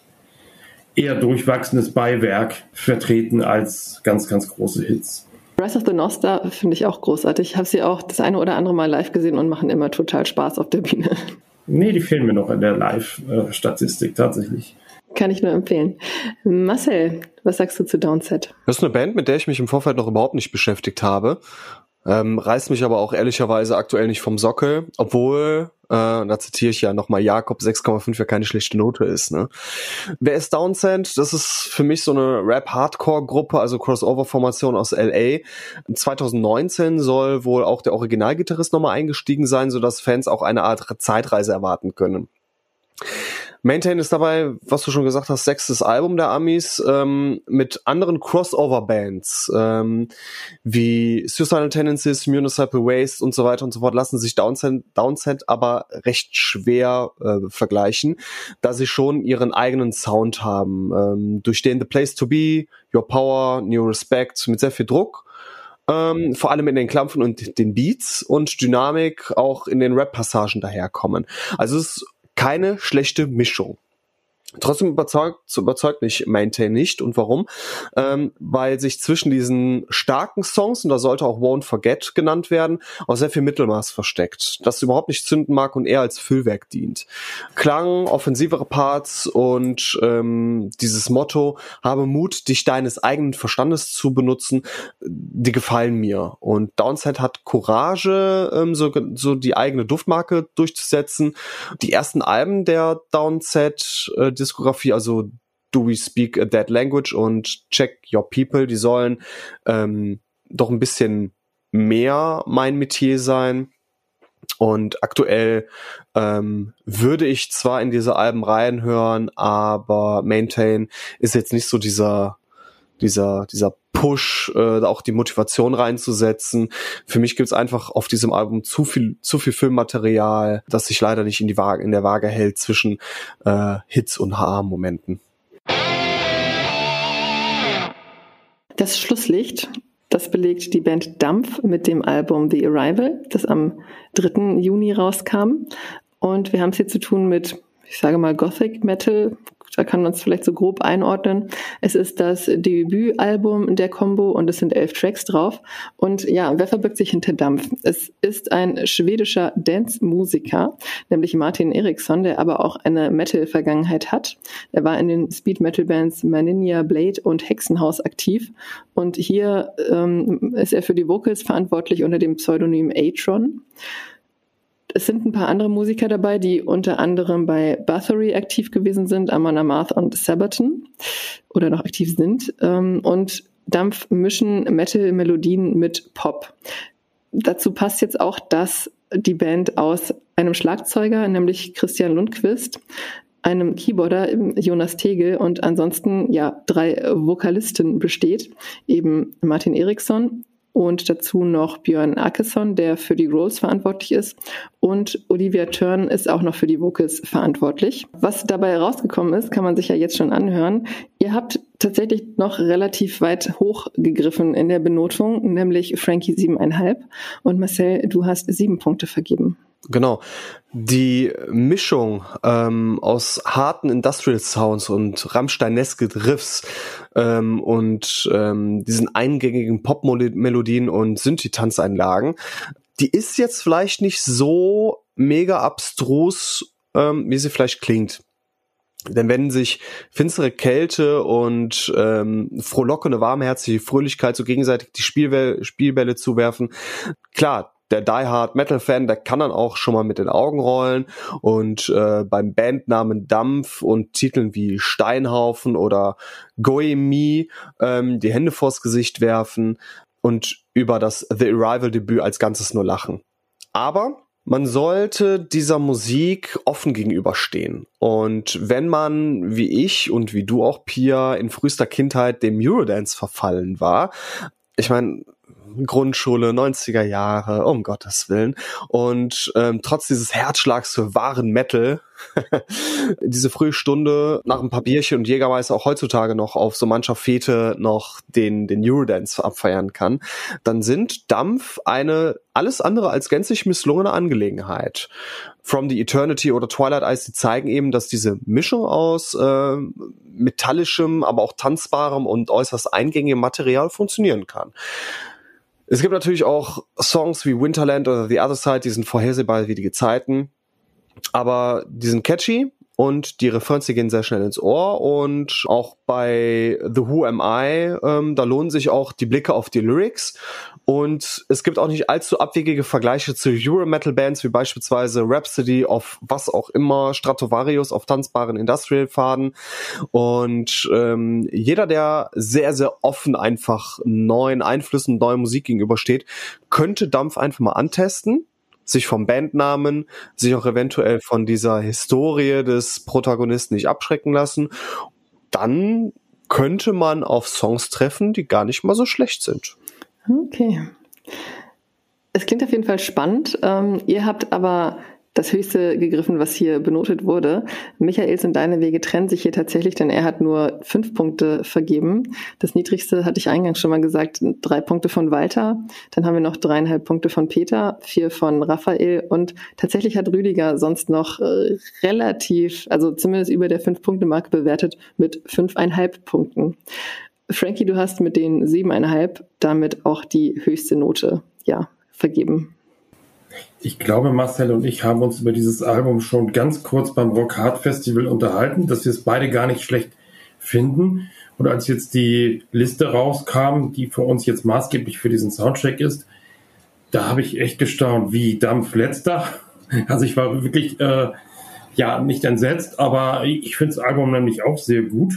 eher durchwachsenes Beiwerk vertreten als ganz, ganz große Hits. Rise of the Nostar finde ich auch großartig. Ich habe sie auch das eine oder andere Mal live gesehen und machen immer total Spaß auf der Bühne. Nee, die fehlen mir noch in der Live-Statistik tatsächlich. Kann ich nur empfehlen. Marcel, was sagst du zu Downset? Das ist eine Band, mit der ich mich im Vorfeld noch überhaupt nicht beschäftigt habe. Ähm, reißt mich aber auch ehrlicherweise aktuell nicht vom Sockel, obwohl, äh, da zitiere ich ja nochmal Jakob, 6,5 ja keine schlechte Note ist. Ne? Wer ist Downsend? Das ist für mich so eine Rap-Hardcore-Gruppe, also Crossover-Formation aus LA. 2019 soll wohl auch der Originalgitarrist nochmal eingestiegen sein, sodass Fans auch eine Art Zeitreise erwarten können. Maintain ist dabei, was du schon gesagt hast, sechstes Album der Amis ähm, mit anderen Crossover-Bands ähm, wie Suicidal Tendencies, Municipal Waste und so weiter und so fort lassen sich Downset, Downset aber recht schwer äh, vergleichen, da sie schon ihren eigenen Sound haben, ähm, durch den The Place to Be, Your Power, New Respect mit sehr viel Druck ähm, vor allem in den Klampfen und den Beats und Dynamik auch in den Rap-Passagen daherkommen. Also es ist keine schlechte Mischung. Trotzdem überzeugt, überzeugt mich Maintain nicht. Und warum? Ähm, weil sich zwischen diesen starken Songs, und da sollte auch Won't Forget genannt werden, auch sehr viel Mittelmaß versteckt, das überhaupt nicht zünden mag und eher als Füllwerk dient. Klang, offensivere Parts und ähm, dieses Motto, habe Mut, dich deines eigenen Verstandes zu benutzen, die gefallen mir. Und Downside hat Courage, ähm, so, so die eigene Duftmarke durchzusetzen. Die ersten Alben der Downset, äh, Diskografie, also Do We Speak a Dead Language und Check Your People, die sollen ähm, doch ein bisschen mehr mein Metier sein. Und aktuell ähm, würde ich zwar in diese Alben reinhören, aber Maintain ist jetzt nicht so dieser dieser dieser Push, äh, auch die Motivation reinzusetzen. Für mich gibt's einfach auf diesem Album zu viel, zu viel Filmmaterial, das sich leider nicht in die Waage, in der Waage hält zwischen äh, Hits und Ha-Momenten. Das Schlusslicht, das belegt die Band Dampf mit dem Album The Arrival, das am 3. Juni rauskam. Und wir haben es hier zu tun mit, ich sage mal, Gothic Metal, da kann man es vielleicht so grob einordnen. Es ist das Debütalbum der Combo und es sind elf Tracks drauf. Und ja, wer verbirgt sich hinter Dampf? Es ist ein schwedischer Dance-Musiker, nämlich Martin Eriksson, der aber auch eine Metal-Vergangenheit hat. Er war in den Speed-Metal-Bands Maninia Blade und Hexenhaus aktiv. Und hier ähm, ist er für die Vocals verantwortlich unter dem Pseudonym Atron. Es sind ein paar andere Musiker dabei, die unter anderem bei Bathory aktiv gewesen sind, Amon Amarth und Sabaton oder noch aktiv sind. Ähm, und Dampf mischen Metal-Melodien mit Pop. Dazu passt jetzt auch, dass die Band aus einem Schlagzeuger, nämlich Christian Lundquist, einem Keyboarder Jonas Tegel und ansonsten ja drei Vokalisten besteht, eben Martin Eriksson, und dazu noch Björn Akesson, der für die Growls verantwortlich ist und Olivia Turn ist auch noch für die Vocals verantwortlich. Was dabei herausgekommen ist, kann man sich ja jetzt schon anhören. Ihr habt tatsächlich noch relativ weit hochgegriffen in der Benotung, nämlich Frankie siebeneinhalb und Marcel, du hast sieben Punkte vergeben. Genau. Die Mischung ähm, aus harten Industrial Sounds und Rammsteineske Riffs ähm, und ähm, diesen eingängigen Pop-Melodien und Synthi-Tanzeinlagen, die ist jetzt vielleicht nicht so mega abstrus, ähm, wie sie vielleicht klingt. Denn wenn sich finstere Kälte und ähm, frohlockende, warmherzige Fröhlichkeit so gegenseitig die Spielbälle, Spielbälle zuwerfen, klar, der Die Hard Metal Fan, der kann dann auch schon mal mit den Augen rollen und äh, beim Bandnamen Dampf und Titeln wie Steinhaufen oder Goemi ähm, die Hände vors Gesicht werfen und über das The Arrival Debüt als Ganzes nur lachen. Aber man sollte dieser Musik offen gegenüberstehen. Und wenn man, wie ich und wie du auch, Pia, in frühester Kindheit dem Eurodance verfallen war, ich meine, Grundschule, 90er Jahre, um Gottes Willen. Und ähm, trotz dieses Herzschlags für wahren Metal, diese frühe Stunde nach ein paar Bierchen und Jägermeister auch heutzutage noch auf so mancher Fete noch den, den Eurodance abfeiern kann, dann sind Dampf eine alles andere als gänzlich misslungene Angelegenheit. From the Eternity oder Twilight Eyes, die zeigen eben, dass diese Mischung aus äh, metallischem, aber auch tanzbarem und äußerst eingängigem Material funktionieren kann. Es gibt natürlich auch Songs wie Winterland oder The Other Side, die sind vorhersehbar wie die Gezeiten aber die sind catchy und die die gehen sehr schnell ins Ohr. Und auch bei The Who Am I, ähm, da lohnen sich auch die Blicke auf die Lyrics. Und es gibt auch nicht allzu abwegige Vergleiche zu Euro-Metal-Bands wie beispielsweise Rhapsody auf was auch immer, Stratovarius auf tanzbaren Industrial-Faden. Und ähm, jeder, der sehr, sehr offen einfach neuen Einflüssen, neuer Musik gegenübersteht, könnte Dampf einfach mal antesten sich vom Bandnamen, sich auch eventuell von dieser Historie des Protagonisten nicht abschrecken lassen, dann könnte man auf Songs treffen, die gar nicht mal so schlecht sind. Okay. Es klingt auf jeden Fall spannend. Ähm, ihr habt aber das höchste gegriffen, was hier benotet wurde. Michaels und deine Wege trennen sich hier tatsächlich, denn er hat nur fünf Punkte vergeben. Das niedrigste hatte ich eingangs schon mal gesagt, drei Punkte von Walter. Dann haben wir noch dreieinhalb Punkte von Peter, vier von Raphael und tatsächlich hat Rüdiger sonst noch äh, relativ, also zumindest über der Fünf-Punkte-Marke bewertet mit fünfeinhalb Punkten. Frankie, du hast mit den siebeneinhalb damit auch die höchste Note, ja, vergeben. Ich glaube, Marcel und ich haben uns über dieses Album schon ganz kurz beim Rock Hard Festival unterhalten, dass wir es beide gar nicht schlecht finden. Und als jetzt die Liste rauskam, die für uns jetzt maßgeblich für diesen Soundtrack ist, da habe ich echt gestaunt, wie Dampf letzter. Also ich war wirklich, äh, ja, nicht entsetzt, aber ich finde das Album nämlich auch sehr gut.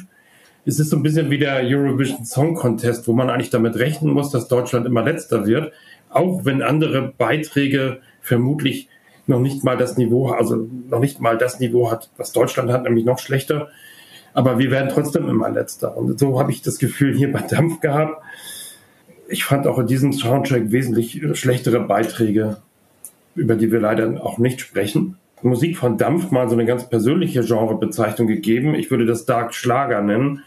Es ist so ein bisschen wie der Eurovision Song Contest, wo man eigentlich damit rechnen muss, dass Deutschland immer letzter wird, auch wenn andere Beiträge vermutlich noch nicht mal das Niveau, also noch nicht mal das Niveau hat, was Deutschland hat, nämlich noch schlechter. Aber wir werden trotzdem immer letzter. Und so habe ich das Gefühl hier bei Dampf gehabt. Ich fand auch in diesem Soundtrack wesentlich schlechtere Beiträge, über die wir leider auch nicht sprechen. Musik von Dampf mal so eine ganz persönliche Genrebezeichnung gegeben. Ich würde das Dark Schlager nennen.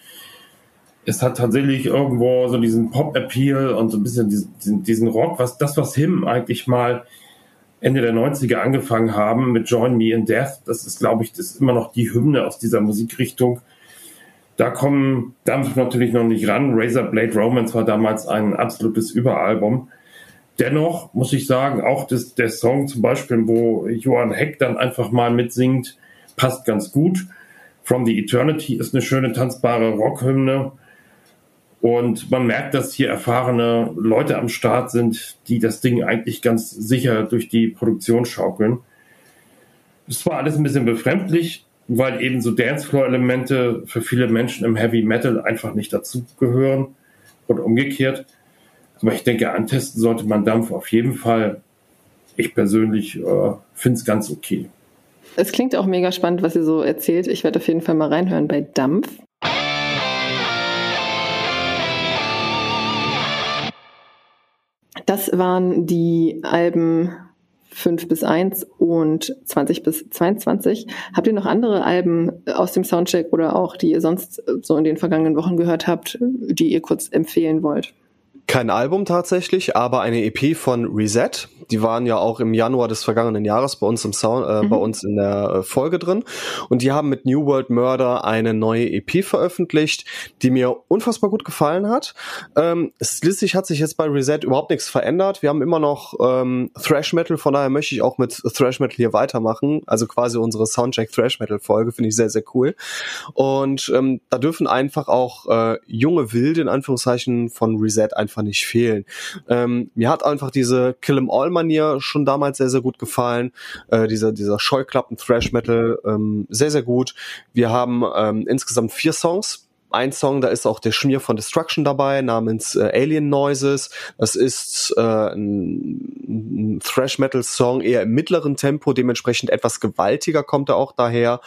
Es hat tatsächlich irgendwo so diesen Pop-Appeal und so ein bisschen diesen, diesen Rock, was das, was Him eigentlich mal Ende der 90er angefangen haben mit Join Me in Death. Das ist, glaube ich, das ist immer noch die Hymne aus dieser Musikrichtung. Da kommen Dampf natürlich noch nicht ran. Razor Blade Romance war damals ein absolutes Überalbum. Dennoch muss ich sagen, auch das, der Song zum Beispiel, wo Johann Heck dann einfach mal mitsingt, passt ganz gut. From the Eternity ist eine schöne tanzbare Rockhymne. Und man merkt, dass hier erfahrene Leute am Start sind, die das Ding eigentlich ganz sicher durch die Produktion schaukeln. Es war alles ein bisschen befremdlich, weil eben so Dancefloor-Elemente für viele Menschen im Heavy Metal einfach nicht dazugehören oder umgekehrt. Aber ich denke, antesten sollte man Dampf auf jeden Fall. Ich persönlich äh, finde es ganz okay. Es klingt auch mega spannend, was ihr so erzählt. Ich werde auf jeden Fall mal reinhören bei Dampf. Das waren die Alben 5 bis 1 und 20 bis 22. Habt ihr noch andere Alben aus dem Soundcheck oder auch, die ihr sonst so in den vergangenen Wochen gehört habt, die ihr kurz empfehlen wollt? Kein Album tatsächlich, aber eine EP von Reset. Die waren ja auch im Januar des vergangenen Jahres bei uns im Sound, äh, mhm. bei uns in der äh, Folge drin. Und die haben mit New World Murder eine neue EP veröffentlicht, die mir unfassbar gut gefallen hat. Ähm, stilistisch hat sich jetzt bei Reset überhaupt nichts verändert. Wir haben immer noch ähm, Thrash Metal, von daher möchte ich auch mit Thrash Metal hier weitermachen. Also quasi unsere Soundcheck Thrash Metal Folge finde ich sehr, sehr cool. Und ähm, da dürfen einfach auch äh, junge Wilde in Anführungszeichen von Reset einfach einfach nicht fehlen. Ähm, mir hat einfach diese Kill 'em All Manier schon damals sehr, sehr gut gefallen. Äh, dieser, dieser Scheuklappen Thrash Metal ähm, sehr, sehr gut. Wir haben ähm, insgesamt vier Songs ein Song, da ist auch der Schmier von Destruction dabei, namens äh, Alien Noises. Das ist äh, ein, ein Thrash-Metal-Song eher im mittleren Tempo, dementsprechend etwas gewaltiger kommt er auch daher.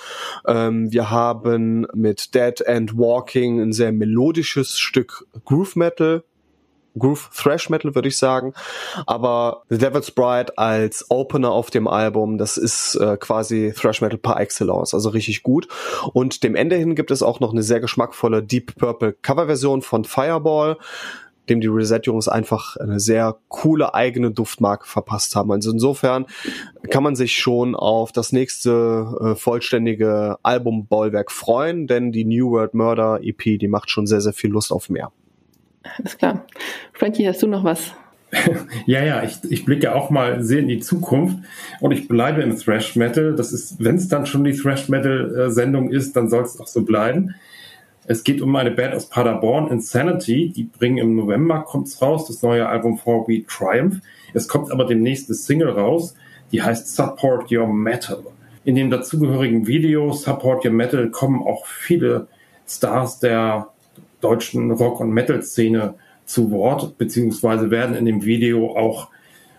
Ähm, wir haben mit Dead and Walking ein sehr melodisches Stück Groove Metal Groove Thrash Metal, würde ich sagen. Aber The Devil's Bride als Opener auf dem Album, das ist äh, quasi Thrash Metal par excellence, also richtig gut. Und dem Ende hin gibt es auch noch eine sehr geschmackvolle Deep Purple Coverversion von Fireball dem die Reset Jungs einfach eine sehr coole eigene Duftmarke verpasst haben. Also insofern kann man sich schon auf das nächste äh, vollständige Album Bollwerk freuen, denn die New World Murder EP, die macht schon sehr, sehr viel Lust auf mehr. Alles klar. Frankie, hast du noch was? ja, ja, ich, ich blicke auch mal sehr in die Zukunft und ich bleibe im Thrash Metal. Das ist, wenn es dann schon die Thrash Metal äh, Sendung ist, dann soll es auch so bleiben. Es geht um eine Band aus Paderborn, Insanity. Die bringen im November, kommt's raus, das neue Album 4 Triumph. Es kommt aber demnächst eine Single raus, die heißt Support Your Metal. In dem dazugehörigen Video Support Your Metal kommen auch viele Stars der deutschen Rock- und Metal-Szene zu Wort, beziehungsweise werden in dem Video auch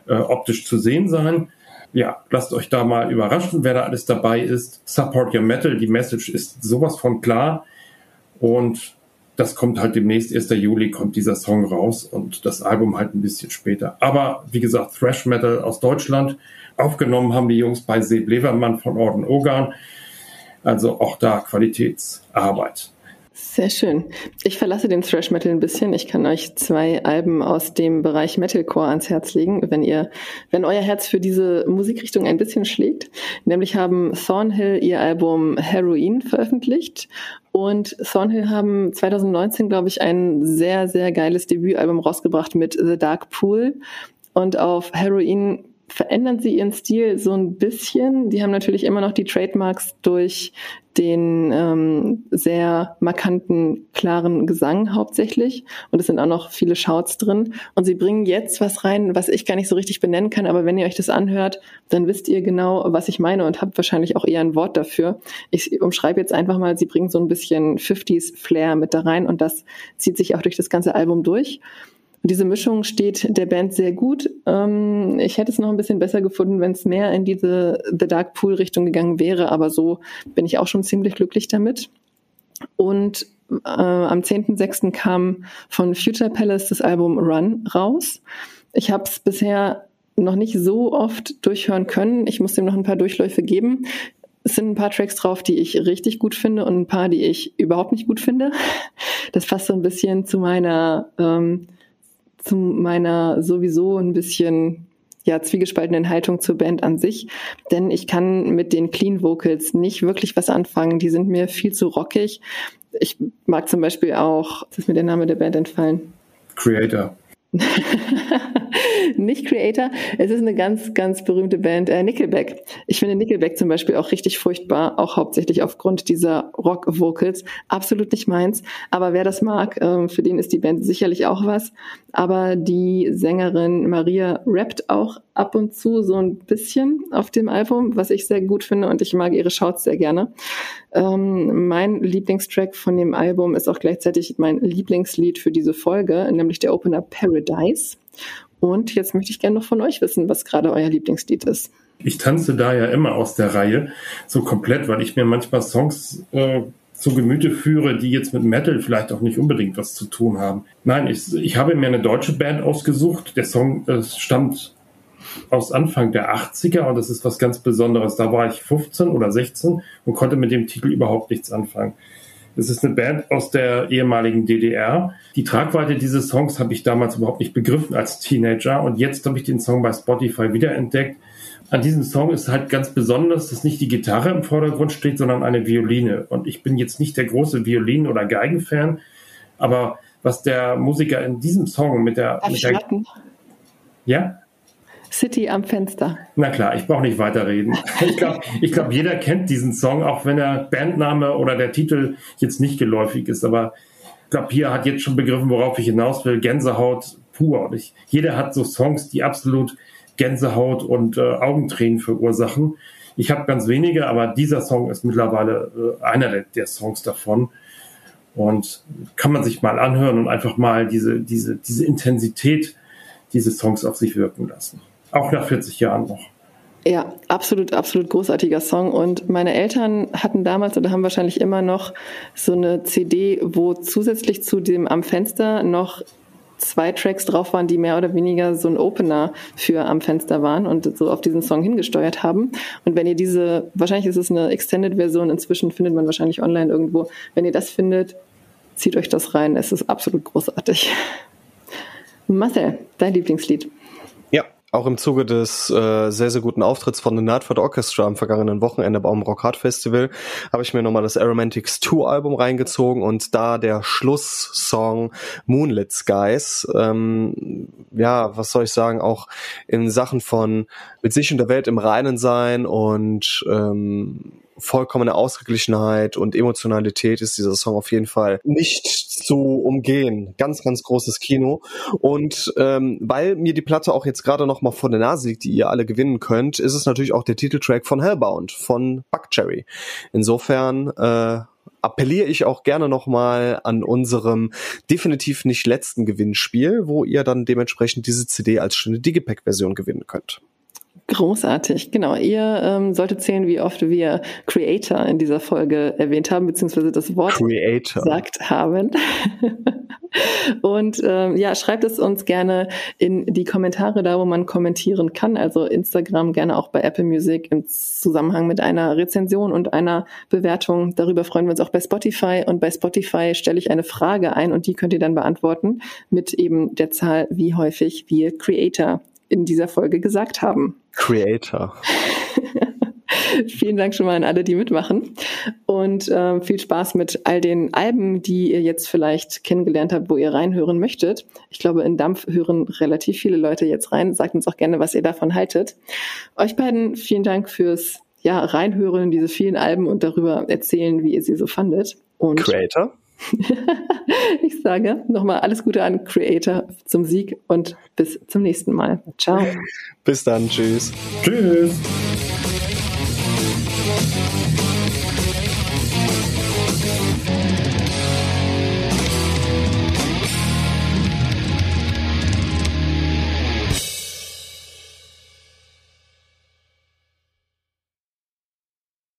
äh, optisch zu sehen sein. Ja, lasst euch da mal überraschen, wer da alles dabei ist. Support Your Metal, die Message ist sowas von klar. Und das kommt halt demnächst, 1. Juli kommt dieser Song raus und das Album halt ein bisschen später. Aber wie gesagt, Thrash Metal aus Deutschland. Aufgenommen haben die Jungs bei Seb Levermann von Orden Ogan. Also auch da Qualitätsarbeit. Sehr schön. Ich verlasse den Thrash Metal ein bisschen. Ich kann euch zwei Alben aus dem Bereich Metalcore ans Herz legen, wenn ihr, wenn euer Herz für diese Musikrichtung ein bisschen schlägt. Nämlich haben Thornhill ihr Album Heroin veröffentlicht und Thornhill haben 2019, glaube ich, ein sehr, sehr geiles Debütalbum rausgebracht mit The Dark Pool. Und auf Heroin verändern sie ihren Stil so ein bisschen. Die haben natürlich immer noch die Trademarks durch den ähm, sehr markanten, klaren Gesang hauptsächlich. Und es sind auch noch viele Shouts drin. Und sie bringen jetzt was rein, was ich gar nicht so richtig benennen kann. Aber wenn ihr euch das anhört, dann wisst ihr genau, was ich meine und habt wahrscheinlich auch eher ein Wort dafür. Ich umschreibe jetzt einfach mal, sie bringen so ein bisschen 50s Flair mit da rein und das zieht sich auch durch das ganze Album durch. Diese Mischung steht der Band sehr gut. Ähm, ich hätte es noch ein bisschen besser gefunden, wenn es mehr in diese The Dark Pool Richtung gegangen wäre, aber so bin ich auch schon ziemlich glücklich damit. Und äh, am 10.06. kam von Future Palace das Album Run raus. Ich habe es bisher noch nicht so oft durchhören können. Ich muss dem noch ein paar Durchläufe geben. Es sind ein paar Tracks drauf, die ich richtig gut finde und ein paar, die ich überhaupt nicht gut finde. Das passt so ein bisschen zu meiner ähm, zu meiner sowieso ein bisschen ja, zwiegespaltenen Haltung zur Band an sich, denn ich kann mit den Clean Vocals nicht wirklich was anfangen. Die sind mir viel zu rockig. Ich mag zum Beispiel auch, das ist mir der Name der Band entfallen. Creator. nicht Creator. Es ist eine ganz, ganz berühmte Band, äh, Nickelback. Ich finde Nickelback zum Beispiel auch richtig furchtbar, auch hauptsächlich aufgrund dieser Rock-Vocals. Absolut nicht meins. Aber wer das mag, ähm, für den ist die Band sicherlich auch was. Aber die Sängerin Maria rappt auch ab und zu so ein bisschen auf dem Album, was ich sehr gut finde und ich mag ihre Shouts sehr gerne. Ähm, mein Lieblingstrack von dem Album ist auch gleichzeitig mein Lieblingslied für diese Folge, nämlich der Opener Paradise. Und jetzt möchte ich gerne noch von euch wissen, was gerade euer Lieblingslied ist. Ich tanze da ja immer aus der Reihe, so komplett, weil ich mir manchmal Songs äh, zu Gemüte führe, die jetzt mit Metal vielleicht auch nicht unbedingt was zu tun haben. Nein, ich, ich habe mir eine deutsche Band ausgesucht. Der Song äh, stammt aus Anfang der 80er und das ist was ganz Besonderes. Da war ich 15 oder 16 und konnte mit dem Titel überhaupt nichts anfangen. Es ist eine Band aus der ehemaligen DDR. Die Tragweite dieses Songs habe ich damals überhaupt nicht begriffen als Teenager und jetzt habe ich den Song bei Spotify wiederentdeckt. An diesem Song ist halt ganz besonders, dass nicht die Gitarre im Vordergrund steht, sondern eine Violine. Und ich bin jetzt nicht der große Violinen- oder Geigenfan, aber was der Musiker in diesem Song mit der, mit der ja City am Fenster. Na klar, ich brauche nicht weiterreden. Ich glaube, ich glaub, jeder kennt diesen Song, auch wenn der Bandname oder der Titel jetzt nicht geläufig ist. Aber ich glaube, hier hat jetzt schon begriffen, worauf ich hinaus will. Gänsehaut pur. Und ich, jeder hat so Songs, die absolut Gänsehaut und äh, Augentränen verursachen. Ich habe ganz wenige, aber dieser Song ist mittlerweile äh, einer der, der Songs davon. Und kann man sich mal anhören und einfach mal diese, diese, diese Intensität dieses Songs auf sich wirken lassen. Auch nach 40 Jahren noch. Ja, absolut, absolut großartiger Song. Und meine Eltern hatten damals oder haben wahrscheinlich immer noch so eine CD, wo zusätzlich zu dem am Fenster noch zwei Tracks drauf waren, die mehr oder weniger so ein Opener für am Fenster waren und so auf diesen Song hingesteuert haben. Und wenn ihr diese, wahrscheinlich ist es eine Extended-Version, inzwischen findet man wahrscheinlich online irgendwo. Wenn ihr das findet, zieht euch das rein. Es ist absolut großartig. Marcel, dein Lieblingslied? Auch im Zuge des äh, sehr, sehr guten Auftritts von The Nightford Orchestra am vergangenen Wochenende beim Rock Hard Festival habe ich mir nochmal das Aromantics 2 Album reingezogen und da der Schlusssong Moonlit Skies, ähm, ja, was soll ich sagen, auch in Sachen von mit sich und der Welt im Reinen sein und ähm, vollkommene Ausgeglichenheit und Emotionalität ist dieser Song auf jeden Fall nicht zu umgehen. Ganz, ganz großes Kino. Und ähm, weil mir die Platte auch jetzt gerade noch mal vor der Nase liegt, die ihr alle gewinnen könnt, ist es natürlich auch der Titeltrack von Hellbound von Buckcherry. Insofern äh, appelliere ich auch gerne nochmal an unserem definitiv nicht letzten Gewinnspiel, wo ihr dann dementsprechend diese CD als schöne Digipack-Version gewinnen könnt. Großartig, genau. Ihr ähm, solltet zählen, wie oft wir Creator in dieser Folge erwähnt haben, beziehungsweise das Wort Creator. gesagt haben. Und ähm, ja, schreibt es uns gerne in die Kommentare da, wo man kommentieren kann. Also Instagram gerne auch bei Apple Music im Zusammenhang mit einer Rezension und einer Bewertung. Darüber freuen wir uns auch bei Spotify. Und bei Spotify stelle ich eine Frage ein und die könnt ihr dann beantworten mit eben der Zahl, wie häufig wir Creator in dieser Folge gesagt haben. Creator. Vielen Dank schon mal an alle, die mitmachen. Und äh, viel Spaß mit all den Alben, die ihr jetzt vielleicht kennengelernt habt, wo ihr reinhören möchtet. Ich glaube, in Dampf hören relativ viele Leute jetzt rein. Sagt uns auch gerne, was ihr davon haltet. Euch beiden vielen Dank fürs ja, reinhören in diese vielen Alben und darüber erzählen, wie ihr sie so fandet. Und Creator. ich sage nochmal alles Gute an Creator zum Sieg und bis zum nächsten Mal. Ciao. Bis dann. Tschüss. Tschüss.